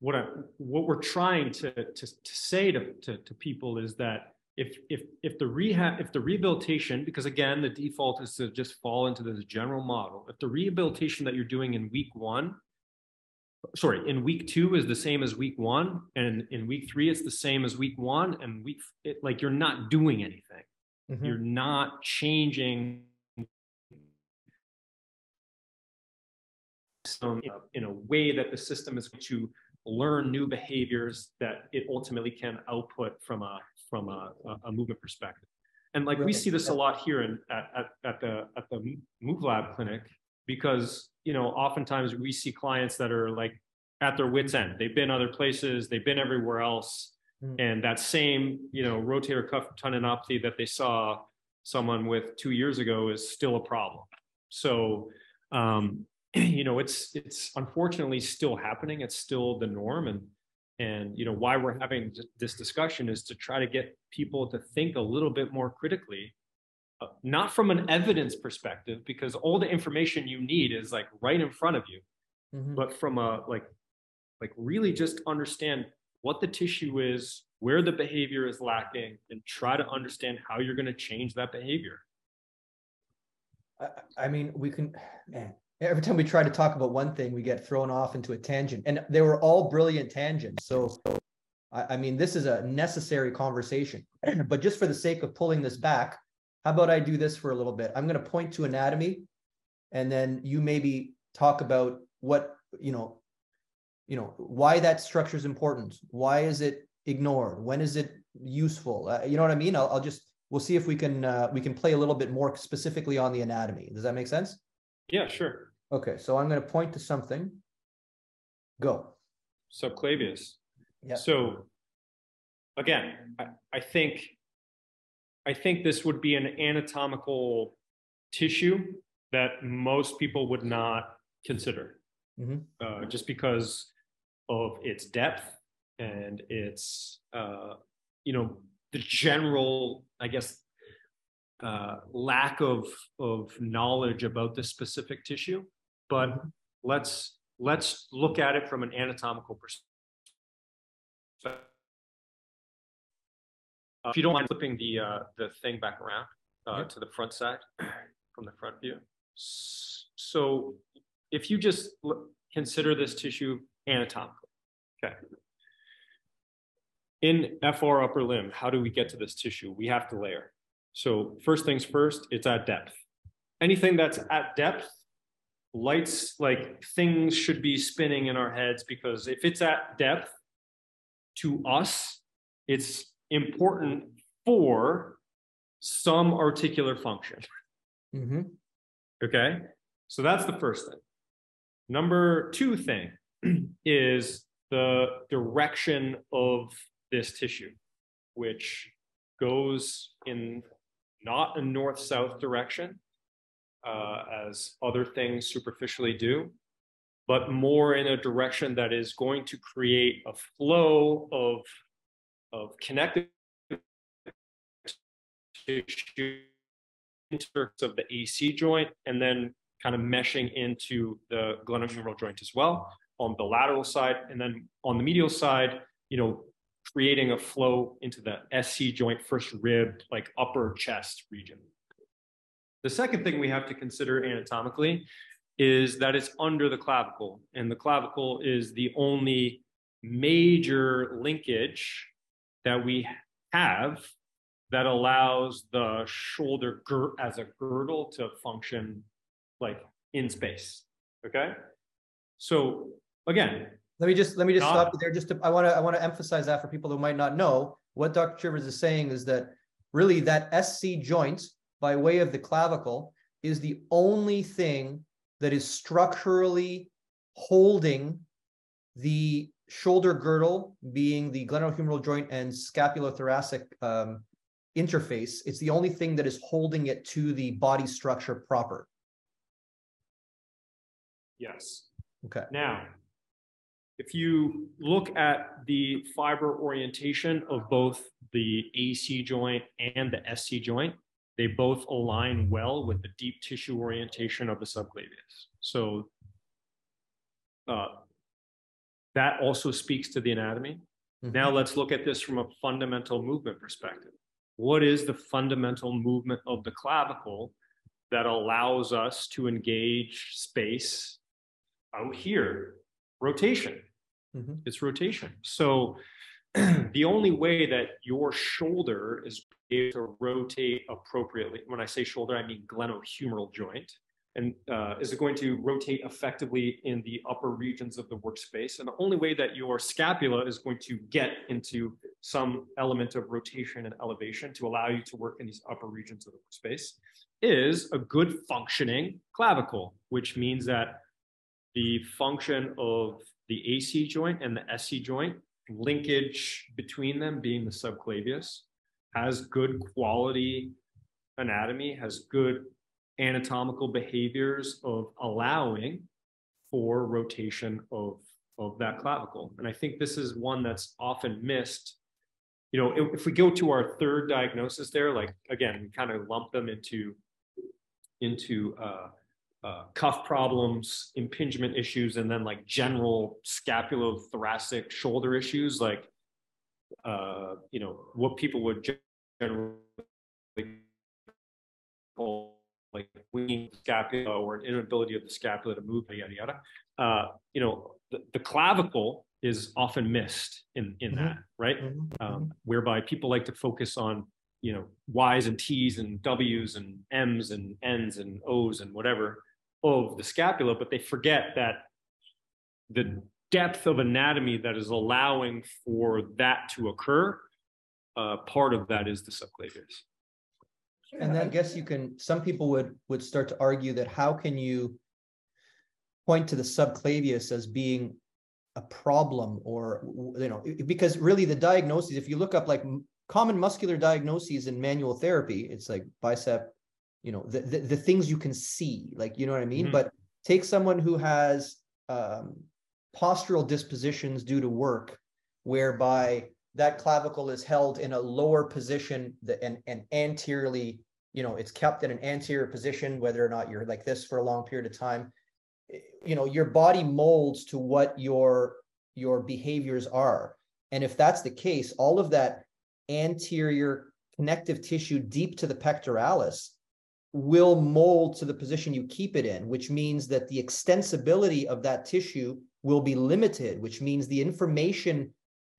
what I, what we're trying to, to, to say to, to, to people is that if if if the rehab if the rehabilitation because again the default is to just fall into this general model if the rehabilitation that you're doing in week one sorry in week two is the same as week one and in week three it's the same as week one and week it, like you're not doing anything mm-hmm. you're not changing system in a way that the system is going to learn new behaviors that it ultimately can output from a from a, a movement perspective. And like we see this a lot here in at, at, at the at the Move Lab clinic because you know oftentimes we see clients that are like at their wits end. They've been other places, they've been everywhere else, mm. and that same you know rotator cuff tendinopathy that they saw someone with two years ago is still a problem. So um, you know it's it's unfortunately still happening. It's still the norm. And and you know why we're having this discussion is to try to get people to think a little bit more critically uh, not from an evidence perspective because all the information you need is like right in front of you mm-hmm. but from a like like really just understand what the tissue is where the behavior is lacking and try to understand how you're going to change that behavior. I, I mean we can man every time we try to talk about one thing, we get thrown off into a tangent. And they were all brilliant tangents. So, I, I mean, this is a necessary conversation. <clears throat> but just for the sake of pulling this back, how about I do this for a little bit? I'm going to point to anatomy, and then you maybe talk about what you know, you know, why that structure is important. Why is it ignored? When is it useful? Uh, you know what I mean? I'll, I'll just we'll see if we can uh, we can play a little bit more specifically on the anatomy. Does that make sense? Yeah, sure. Okay, so I'm going to point to something. Go. Subclavius. Yeah. So again, I, I think I think this would be an anatomical tissue that most people would not consider, mm-hmm. uh, just because of its depth and its, uh, you know, the general, I guess, uh, lack of of knowledge about this specific tissue, but mm-hmm. let's let's look at it from an anatomical perspective. Uh, if you don't mind flipping the uh, the thing back around uh, yep. to the front side <clears throat> from the front view. So if you just consider this tissue anatomically, okay. In FR upper limb, how do we get to this tissue? We have to layer. So first things first, it's at depth. Anything that's at depth, lights like things should be spinning in our heads because if it's at depth, to us, it's important for some articular function. Mm-hmm. Okay. So that's the first thing. Number two thing <clears throat> is the direction of this tissue, which goes in not a north south direction, uh, as other things superficially do, but more in a direction that is going to create a flow of, of connective tissue of the AC joint and then kind of meshing into the glenohumeral joint as well on the lateral side. And then on the medial side, you know, creating a flow into the SC joint, first rib, like upper chest region. The second thing we have to consider anatomically is that it's under the clavicle, and the clavicle is the only major linkage that we have that allows the shoulder as a girdle to function like in space. Okay. So again, let me just let me just stop there. Just to, I want to I want to emphasize that for people who might not know what Dr. Chivers is saying is that really that SC joint by way of the clavicle is the only thing that is structurally holding the shoulder girdle, being the glenohumeral joint and scapulothoracic um, interface. It's the only thing that is holding it to the body structure proper. Yes. Okay. Now, if you look at the fiber orientation of both the AC joint and the SC joint, they both align well with the deep tissue orientation of the subclavius. So uh, that also speaks to the anatomy. Mm-hmm. Now let's look at this from a fundamental movement perspective. What is the fundamental movement of the clavicle that allows us to engage space out here? Rotation. Mm-hmm. It's rotation. So <clears throat> the only way that your shoulder is able to rotate appropriately, when I say shoulder, I mean glenohumeral joint, and uh, is it going to rotate effectively in the upper regions of the workspace. And the only way that your scapula is going to get into some element of rotation and elevation to allow you to work in these upper regions of the workspace is a good functioning clavicle, which means that the function of the AC joint and the SC joint, linkage between them being the subclavius, has good quality anatomy, has good anatomical behaviors of allowing for rotation of, of that clavicle. And I think this is one that's often missed. You know, if, if we go to our third diagnosis there, like again, we kind of lump them into into uh, uh, cuff problems, impingement issues, and then like general scapulothoracic shoulder issues, like uh, you know what people would generally call like winging scapula or an inability of the scapula to move, yada yada. Uh, you know, the, the, clavicle is often missed in in mm-hmm. that, right? Mm-hmm. Um, mm-hmm. whereby people like to focus on you know Y's and T's and W's and M's and N's and O's and whatever of the scapula, but they forget that the depth of anatomy that is allowing for that to occur, uh, part of that is the subclavius. And I guess you can, some people would, would start to argue that how can you point to the subclavius as being a problem or, you know, because really the diagnosis, if you look up like common muscular diagnoses in manual therapy, it's like bicep, you know, the, the, the things you can see, like, you know what I mean? Mm-hmm. But take someone who has um, postural dispositions due to work, whereby that clavicle is held in a lower position and, and anteriorly you know it's kept in an anterior position whether or not you're like this for a long period of time you know your body molds to what your your behaviors are and if that's the case all of that anterior connective tissue deep to the pectoralis will mold to the position you keep it in, which means that the extensibility of that tissue will be limited, which means the information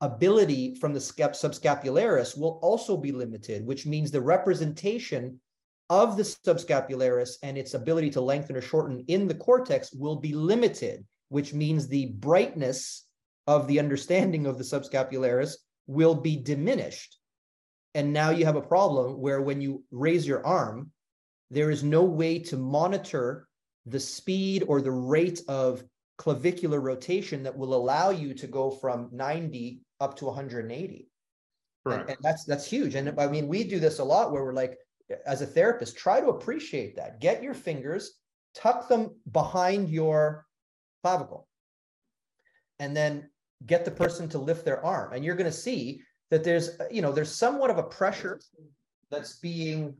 ability from the subscapularis will also be limited, which means the representation of the subscapularis and its ability to lengthen or shorten in the cortex will be limited, which means the brightness of the understanding of the subscapularis will be diminished. And now you have a problem where when you raise your arm, there is no way to monitor the speed or the rate of clavicular rotation that will allow you to go from 90 up to 180. Right. And, and that's that's huge. And I mean, we do this a lot where we're like, as a therapist, try to appreciate that. Get your fingers, tuck them behind your clavicle, and then get the person to lift their arm. And you're going to see that there's, you know, there's somewhat of a pressure that's being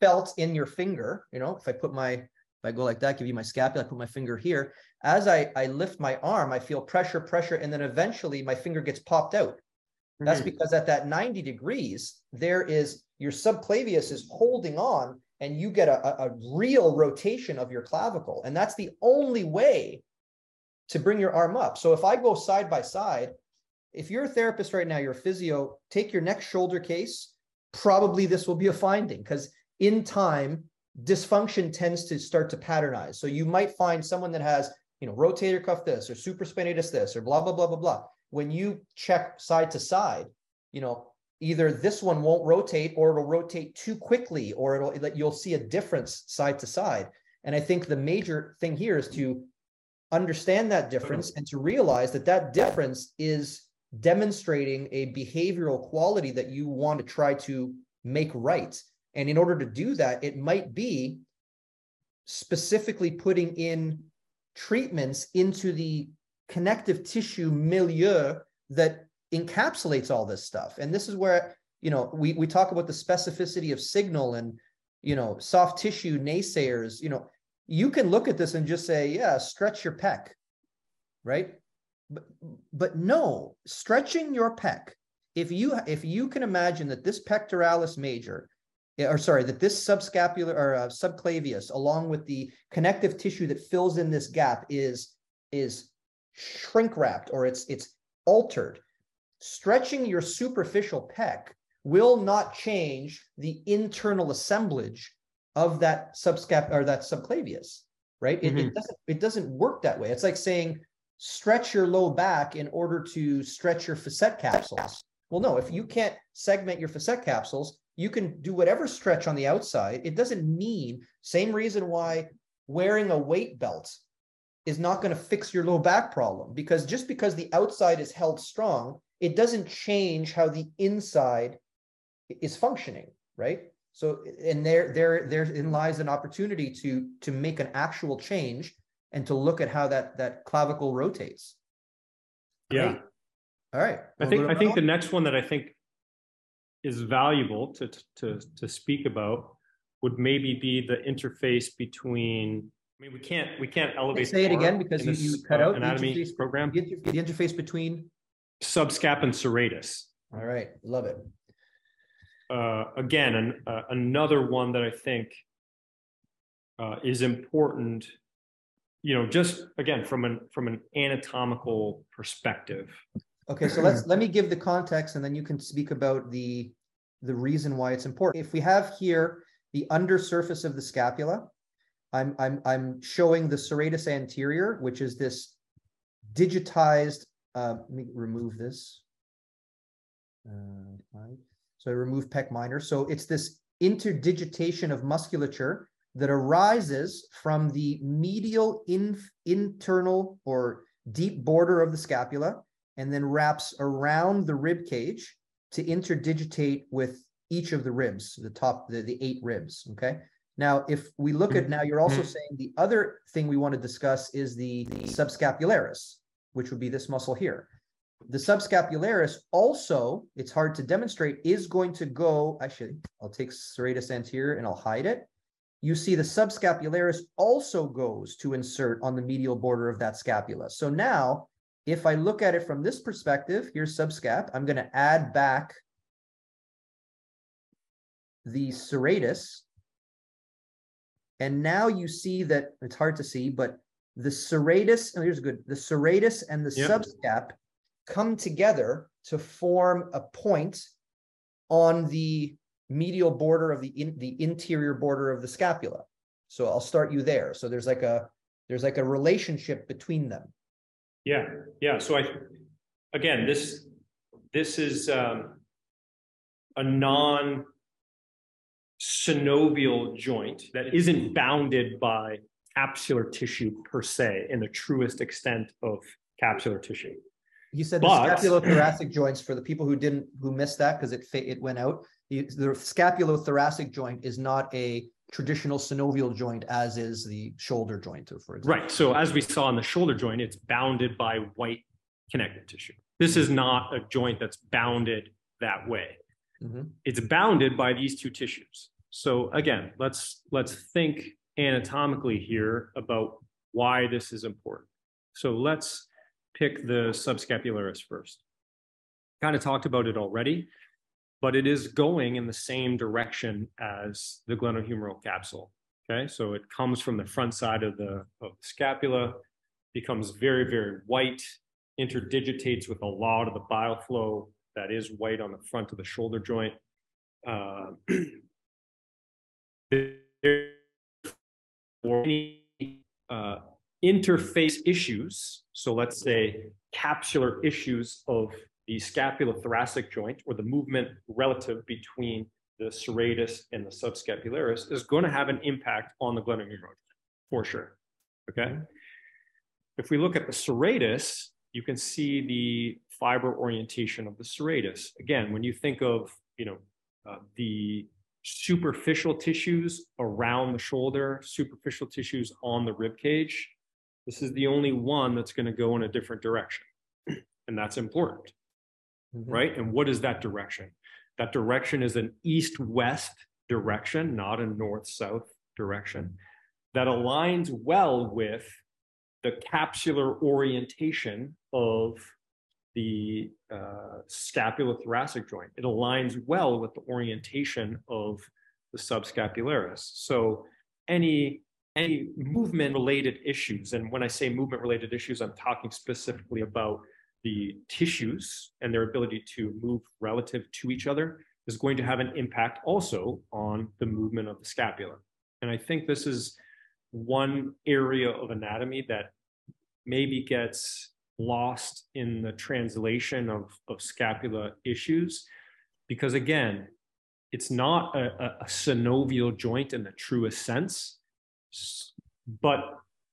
felt in your finger. You know, if I put my, if I go like that, give you my scapula, I put my finger here. As I, I lift my arm, I feel pressure, pressure, and then eventually my finger gets popped out. That's mm-hmm. because at that 90 degrees, there is your subclavius is holding on and you get a, a, real rotation of your clavicle. And that's the only way to bring your arm up. So if I go side by side, if you're a therapist right now, you're a physio, take your next shoulder case, probably this will be a finding because in time, dysfunction tends to start to patternize. So you might find someone that has, you know, rotator cuff this or supraspinatus this or blah, blah, blah, blah, blah. When you check side to side, you know, either this one won't rotate or it'll rotate too quickly or it'll you'll see a difference side to side. And I think the major thing here is to understand that difference and to realize that that difference is demonstrating a behavioral quality that you want to try to make right. And in order to do that, it might be specifically putting in treatments into the connective tissue milieu that encapsulates all this stuff. And this is where, you know, we, we talk about the specificity of signal and, you know, soft tissue naysayers, you know, you can look at this and just say, yeah, stretch your pec, right? But, but no, stretching your pec, if you if you can imagine that this pectoralis major, or sorry, that this subscapular or uh, subclavius, along with the connective tissue that fills in this gap, is is shrink wrapped or it's it's altered. Stretching your superficial pec will not change the internal assemblage of that subscap or that subclavius, right? It, mm-hmm. it doesn't it doesn't work that way. It's like saying stretch your low back in order to stretch your facet capsules. Well, no, if you can't segment your facet capsules, you can do whatever stretch on the outside. It doesn't mean same reason why wearing a weight belt is not going to fix your low back problem because just because the outside is held strong, it doesn't change how the inside is functioning, right? So, and there, there, therein lies an opportunity to to make an actual change and to look at how that that clavicle rotates. Yeah. Great. All right. I think I think the next one that I think is valuable to to to speak about would maybe be the interface between. I mean, we can't we can't elevate. Say it again because you, you cut uh, out anatomy the program. The, the interface between subscap and serratus. All right, love it uh, again, an, uh, another one that I think uh, is important. You know, just again from an from an anatomical perspective. Okay, so let's let me give the context, and then you can speak about the the reason why it's important. If we have here the undersurface of the scapula, I'm I'm I'm showing the serratus anterior, which is this digitized. Uh, let me remove this. Uh. So I remove pec minor. So it's this interdigitation of musculature that arises from the medial in, internal or deep border of the scapula and then wraps around the rib cage to interdigitate with each of the ribs, the top, the, the eight ribs. Okay. Now, if we look at mm-hmm. now, you're also mm-hmm. saying the other thing we want to discuss is the, the subscapularis, which would be this muscle here. The subscapularis also, it's hard to demonstrate, is going to go, actually, I'll take serratus anterior and I'll hide it. You see the subscapularis also goes to insert on the medial border of that scapula. So now, if I look at it from this perspective, here's subscap, I'm going to add back the serratus. And now you see that it's hard to see, but the serratus, and oh, here's good, the serratus and the yep. subscap come together to form a point on the medial border of the in, the interior border of the scapula. So I'll start you there. So there's like a there's like a relationship between them. Yeah, yeah. So I again this this is um, a non synovial joint that isn't bounded by capsular tissue per se in the truest extent of capsular tissue. You said the scapulothoracic joints for the people who didn't who missed that because it it went out. The, the scapulothoracic joint is not a traditional synovial joint as is the shoulder joint, for example. Right. So as we saw in the shoulder joint, it's bounded by white connective tissue. This is not a joint that's bounded that way. Mm-hmm. It's bounded by these two tissues. So again, let's let's think anatomically here about why this is important. So let's pick the subscapularis first. Kind of talked about it already, but it is going in the same direction as the glenohumeral capsule. Okay, so it comes from the front side of the, of the scapula, becomes very, very white, interdigitates with a lot of the bile flow that is white on the front of the shoulder joint. Uh, any <clears throat> uh, interface issues, so let's say capsular issues of the scapulothoracic joint or the movement relative between the serratus and the subscapularis is going to have an impact on the glenohumeral for sure. Okay. If we look at the serratus, you can see the fiber orientation of the serratus. Again, when you think of you know uh, the superficial tissues around the shoulder, superficial tissues on the rib cage, this is the only one that's going to go in a different direction, <clears throat> and that's important mm-hmm. right? And what is that direction? That direction is an east west direction, not a north south direction, that aligns well with the capsular orientation of the uh, scapulothoracic joint. It aligns well with the orientation of the subscapularis. So any any movement related issues, and when I say movement related issues, I'm talking specifically about the tissues and their ability to move relative to each other is going to have an impact also on the movement of the scapula. And I think this is one area of anatomy that maybe gets lost in the translation of, of scapula issues because again it's not a, a, synovial joint in the truest sense but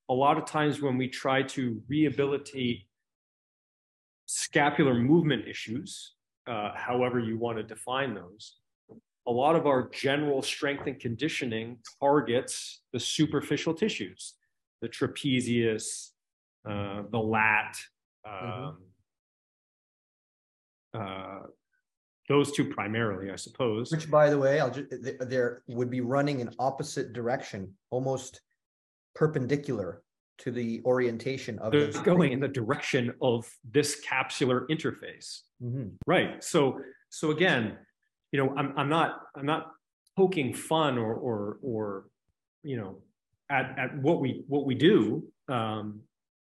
a lot of times when we try to rehabilitate scapular movement issues, uh, however you want to define those, a lot of our general strength and conditioning targets the superficial tissues, the trapezius, uh, the lat, mm-hmm. um, mm-hmm. uh, those two primarily, I suppose. Which, by the way, I'll just there would be running in opposite direction, almost perpendicular to the orientation of they're <laughs> going in the direction of this capsular interface. Mm-hmm. right. So so again you know i'm, I'm not i'm not poking fun or or or you know at, at what we what we do. Um,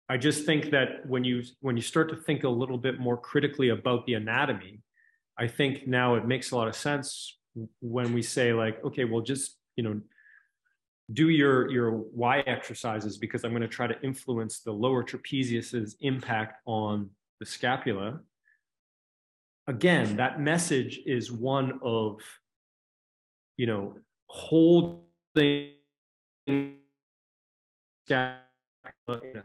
i just think that when you when you start to think a little bit more critically about the anatomy i think now it makes a lot of sense when we say like okay well just you know do your your y exercises because i'm going to try to influence the lower trapezius's impact on the scapula. Again that message is one of you know holding in a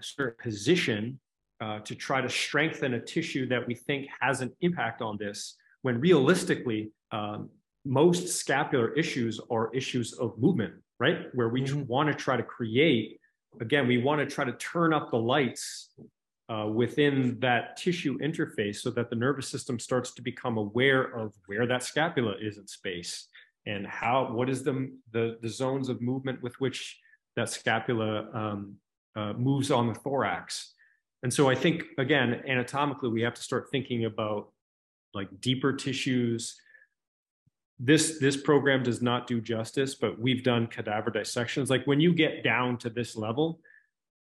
certain position uh, to try to strengthen a tissue that we think has an impact on this when realistically um, most scapular issues are issues of movement right? Where we mm-hmm. want to try to create, again, we want to try to turn up the lights uh, within that tissue interface so that the nervous system starts to become aware of where that scapula is in space and how, what is the, the, the zones of movement with which that scapula um, uh, moves on the thorax. And so I think, again, anatomically, we have to start thinking about like deeper tissues, this this program does not do justice, but we've done cadaver dissections. Like when you get down to this level,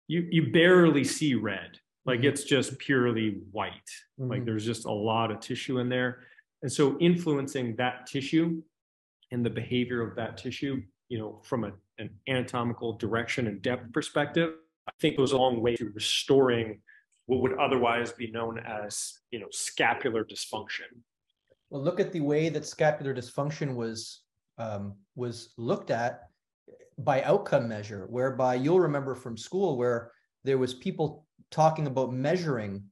you you barely see red. Like Mhm. it's just purely white. Like Mhm. there's just a lot of tissue in there. And so influencing that tissue and the behavior of that tissue, you know, from a, an anatomical direction and depth perspective, I think goes a long way to restoring what would otherwise be known as, you know, scapular dysfunction. Well, look at the way that scapular dysfunction was um, was looked at by outcome measure, whereby you'll remember from school where there was people talking about measuring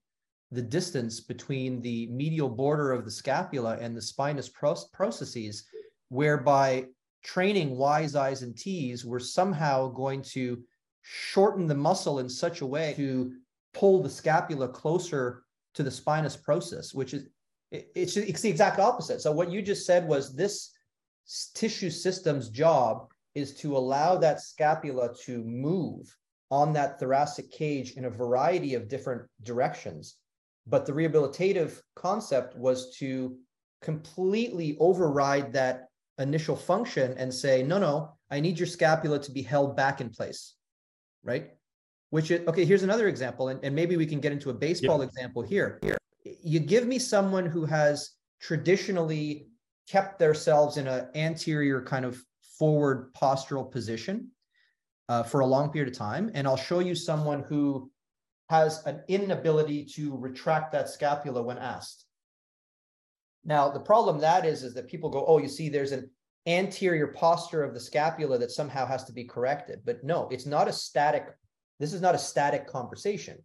the distance between the medial border of the scapula and the spinous proc- processes, whereby training Y's, I's, and T's were somehow going to shorten the muscle in such a way to pull the scapula closer to the spinous process, which is it's, it's the exact opposite. So what you just said was this tissue system's job is to allow that scapula to move on that thoracic cage in a variety of different directions. But the rehabilitative concept was to completely override that initial function and say, no, no, I need your scapula to be held back in place, right? Which is, okay, here's another example, and, and maybe we can get into a baseball example here. here. You give me someone who has traditionally kept themselves in an anterior kind of forward postural position uh, for a long period of time, and I'll show you someone who has an inability to retract that scapula when asked. Now, the problem that is, is that people go, oh, you see, there's an anterior posture of the scapula that somehow has to be corrected. But no, it's not a static, this is not a static conversation.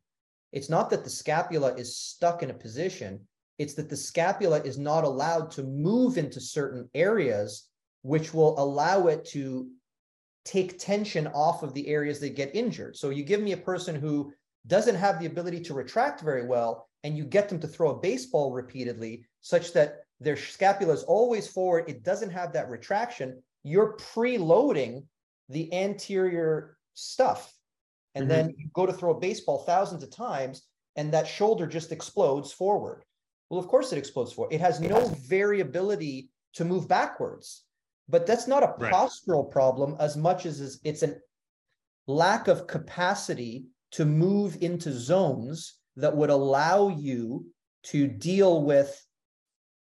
It's not that the scapula is stuck in a position, it's that the scapula is not allowed to move into certain areas, which will allow it to take tension off of the areas that get injured. So you give me a person who doesn't have the ability to retract very well, and you get them to throw a baseball repeatedly, such that their scapula is always forward, it doesn't have that retraction, you're preloading the anterior stuff. And Mhm. then you go to throw a baseball thousands of times, and that shoulder just explodes forward. Well, of course it explodes forward. It has no variability to move backwards. But that's not a Right. postural problem as much as is- it's an lack of capacity to move into zones that would allow you to deal with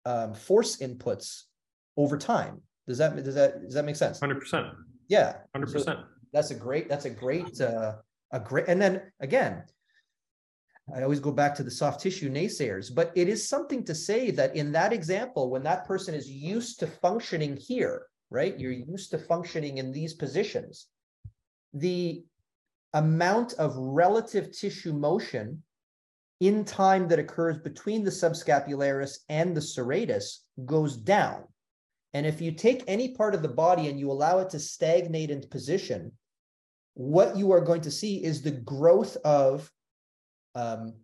um, force inputs over time. Does that does that does that make sense? Hundred percent, Yeah, hundred So percent. that's a great that's a great uh, a great and then again i always go back to the soft tissue naysayers but it is something to say that in that example when that person is used to functioning here right? You're used to functioning in these positions. The amount of relative tissue motion in time that occurs between the subscapularis and the serratus goes down. And if you take any part of the body and you allow it to stagnate in position what you are going to see is the growth of um,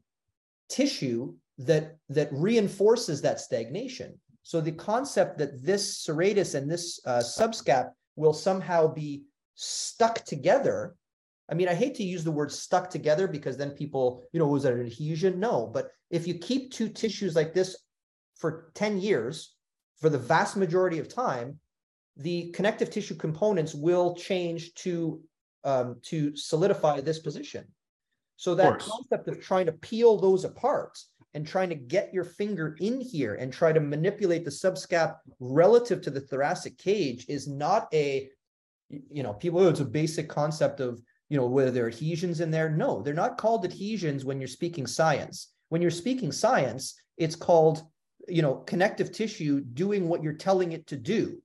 tissue that that reinforces that stagnation. So the concept that this serratus and this uh, subscap will somehow be stuck together. I mean, I hate to use the word stuck together because then people, you know, was that an adhesion? No, but if you keep two tissues like this for 10 years, for the vast majority of time, the connective tissue components will change to um, to solidify this position. So that course. concept of trying to peel those apart and trying to get your finger in here and try to manipulate the subscap relative to the thoracic cage is not a, you know, people, oh, it's a basic concept of, you know, whether there are adhesions in there. No, they're not called adhesions when you're speaking science. When you're speaking science, it's called, you know, connective tissue doing what you're telling it to do.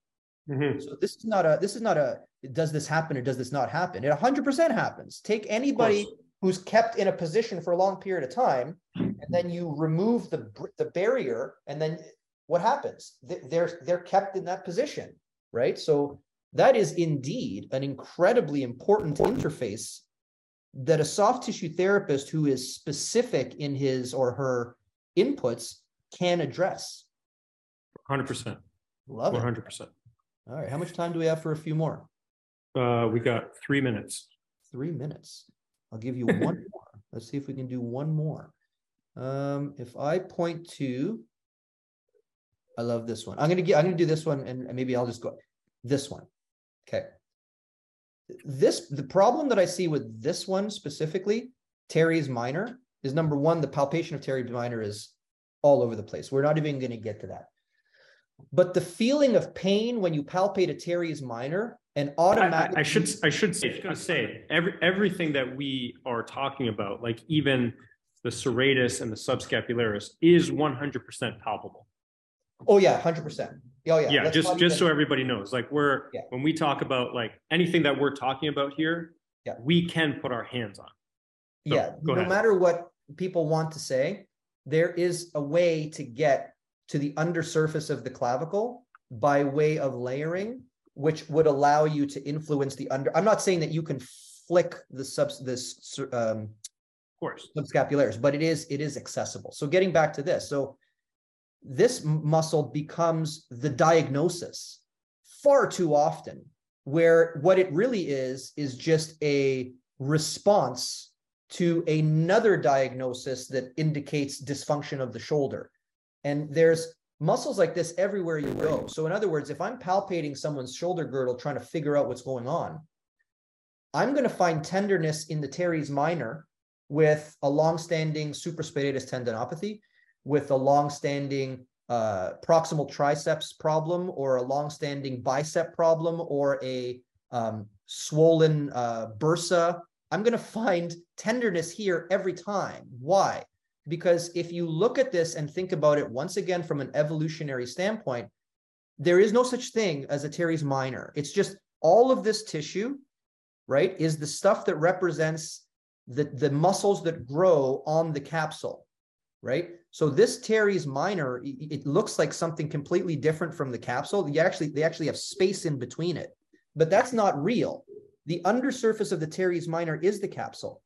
Mhm. So this is not a, this is not a, does this happen or does this not happen? It hundred percent happens. Take anybody who's kept in a position for a long period of time, and then you remove the, the barrier, and then what happens? They- They're, they're kept in that position, right? So that is indeed an incredibly important interface that a soft tissue therapist who is specific in his or her inputs can address. Hundred percent, Love one it. hundred percent. All right, how much time do we have for a few more? Uh, we got three minutes. Three minutes. I'll give you one <laughs> more. Let's see if we can do one more. Um, if I point to I love this one. I'm gonna get. I'm gonna do this one, and maybe I'll just go this one. Okay. This the problem that I see with this one specifically, teres minor, is number one. The palpation of teres minor is all over the place. We're not even going to get to that. But the feeling of pain when you palpate a teres minor and automatically I, I, should I should say, say every everything that we are talking about, like even the serratus and the subscapularis, is 100% palpable. Oh yeah, hundred percent. Oh yeah. Yeah, just just so everybody knows, like we're yeah. when we talk about like anything that we're talking about here, yeah, we can put our hands on. So, yeah, no ahead. matter what people want to say, there is a way to get to the undersurface of the clavicle by way of layering, which would allow you to influence the under. I'm not saying that you can flick the sub this um, of course subscapularis, but it is it is accessible. So getting back to this, so this muscle becomes the diagnosis far too often, where what it really is is just a response to another diagnosis that indicates dysfunction of the shoulder. And there's muscles like this everywhere you go. So, in other words, if I'm palpating someone's shoulder girdle trying to figure out what's going on, I'm going to find tenderness in the teres minor with a long-standing tendinopathy, with a long-standing uh, proximal triceps problem, or a long-standing bicep problem, or a um, swollen uh, bursa. I'm going to find tenderness here every time. Why? Because if you look at this and think about it once again from an evolutionary standpoint, there is no such thing as a teres minor. It's just all of this tissue, right, is the stuff that represents the, the muscles that grow on the capsule, right? So this teres minor, it, looks like something completely different from the capsule. You actually, they actually have space in between it, but that's not real. The undersurface of the teres minor is the capsule.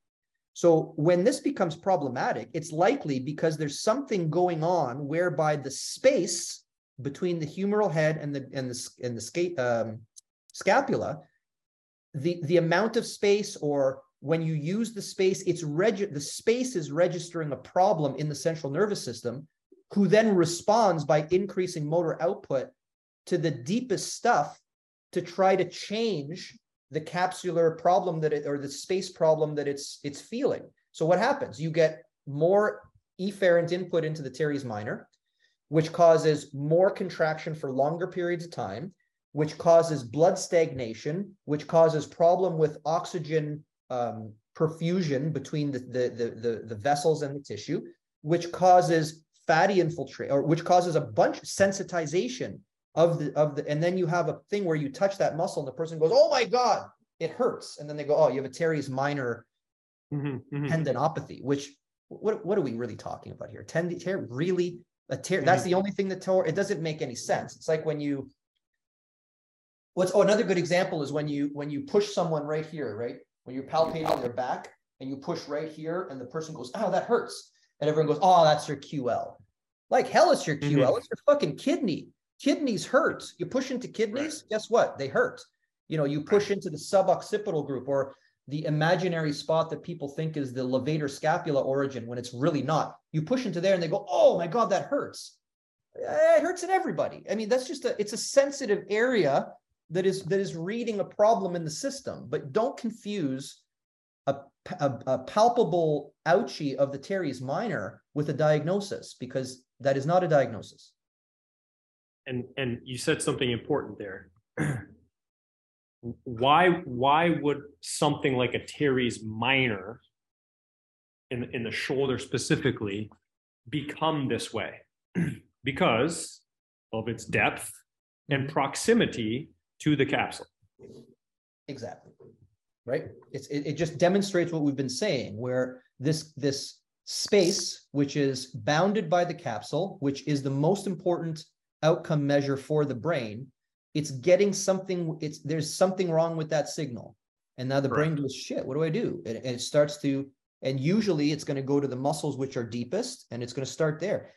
So when this becomes problematic, it's likely because there's something going on whereby the space between the humeral head and the and the and the um, scapula, the the amount of space or when you use the space, it's reg- the space is registering a problem in the central nervous system, who then responds by increasing motor output to the deepest stuff to try to change the capsular problem that it or the space problem that it's it's feeling. So what happens? You get more efferent input into the teres minor, which causes more contraction for longer periods of time, which causes blood stagnation, which causes problem with oxygen um, perfusion between the, the, the, the, the vessels and the tissue, which causes fatty infiltrate or which causes a bunch of sensitization of the of the and then you have a thing where you touch that muscle and the person goes oh my god it hurts. And then they go oh you have a teres minor mm-hmm, mm-hmm. tendinopathy which what what are we really talking about here? Tend tear really? A tear mm-hmm. that's the only thing that tore it doesn't make any sense. It's like when you what's oh another good example is when you when you push someone right here right? When you're palpating their back and you push right here and the person goes oh that hurts. And everyone goes oh that's your ql like hell it's your ql mm-hmm. it's your fucking kidney kidneys hurt. You push into kidneys, right. guess what? They hurt. You know, you push into the suboccipital group or the imaginary spot that people think is the levator scapula origin when it's really not. You push into there and they go, "Oh my god, that hurts." Eh, it hurts in everybody. I mean, that's just a it's a sensitive area that is that is reading a problem in the system. But don't confuse a, a, a palpable ouchie of the teres minor with a diagnosis because that is not a diagnosis and and you said something important there. <clears throat> why why would something like a teres minor in in the shoulder specifically become this way? <clears throat> because of its depth and mm-hmm. proximity to the capsule. Exactly. Right. It's it, it just demonstrates what we've been saying, where this this space, which is bounded by the capsule, which is the most important outcome measure for the brain, it's getting something, it's there's something wrong with that signal. And now the brain goes, shit, what do I do? And, and it starts to, and usually it's going to go to the muscles which are deepest, and it's going to start there.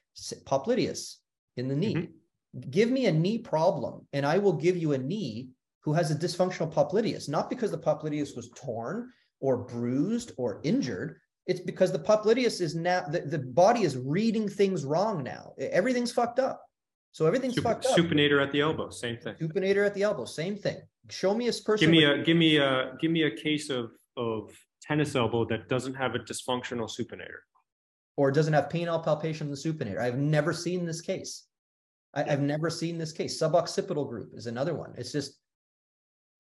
Popliteus in the knee. Mm-hmm. Give me a knee problem, and I will give you a knee who has a dysfunctional popliteus, not because the popliteus was torn or bruised or injured. It's because the popliteus is now the, the body is reading things wrong now. Everything's fucked up. So everything's Sup- fucked up. Supinator at the elbow, same thing. Supinator at the elbow, same thing. Show me a person. Give me a, give me a, give me a case of, of tennis elbow that doesn't have a dysfunctional supinator. or doesn't have penile palpation in the supinator. I've never seen this case. I, I've never seen this case. Suboccipital group is another one. It's just,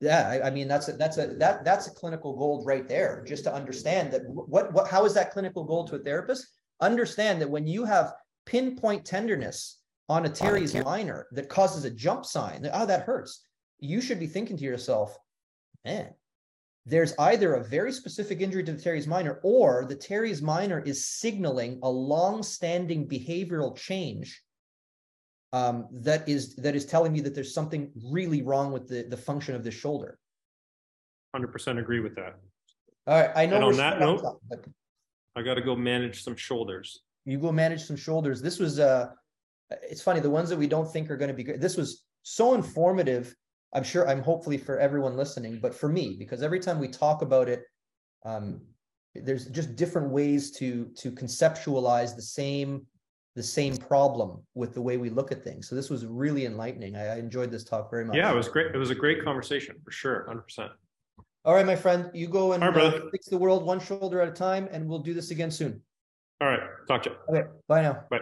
yeah, I, I mean, that's a, that's a, that, that's a clinical gold right there, just to understand that what, what, how is that clinical gold to a therapist? Understand that when you have pinpoint tenderness on a teres minor that causes a jump sign, that, oh, that hurts. You should be thinking to yourself, man, there's either a very specific injury to the teres minor or the teres minor is signaling a long-standing behavioral change um, that is that is telling me that there's something really wrong with the, the function of the shoulder. Hundred percent agree with that. All right, I know. And on that note- time, but I gotta go manage some shoulders. you go manage some shoulders. This was uh it's funny, the ones that we don't think are going to be good. This was so informative. I'm sure I'm hopefully for everyone listening, but for me, because every time we talk about it, um, there's just different ways to to conceptualize the same the same problem with the way we look at things. So this was really enlightening. I, I enjoyed this talk very much. Yeah, it was great. It was a great conversation for sure, hundred percent. All right, my friend, you go and right, uh, fix the world one shoulder at a time, and we'll do this again soon. All right, talk to you. Okay, bye now. Bye.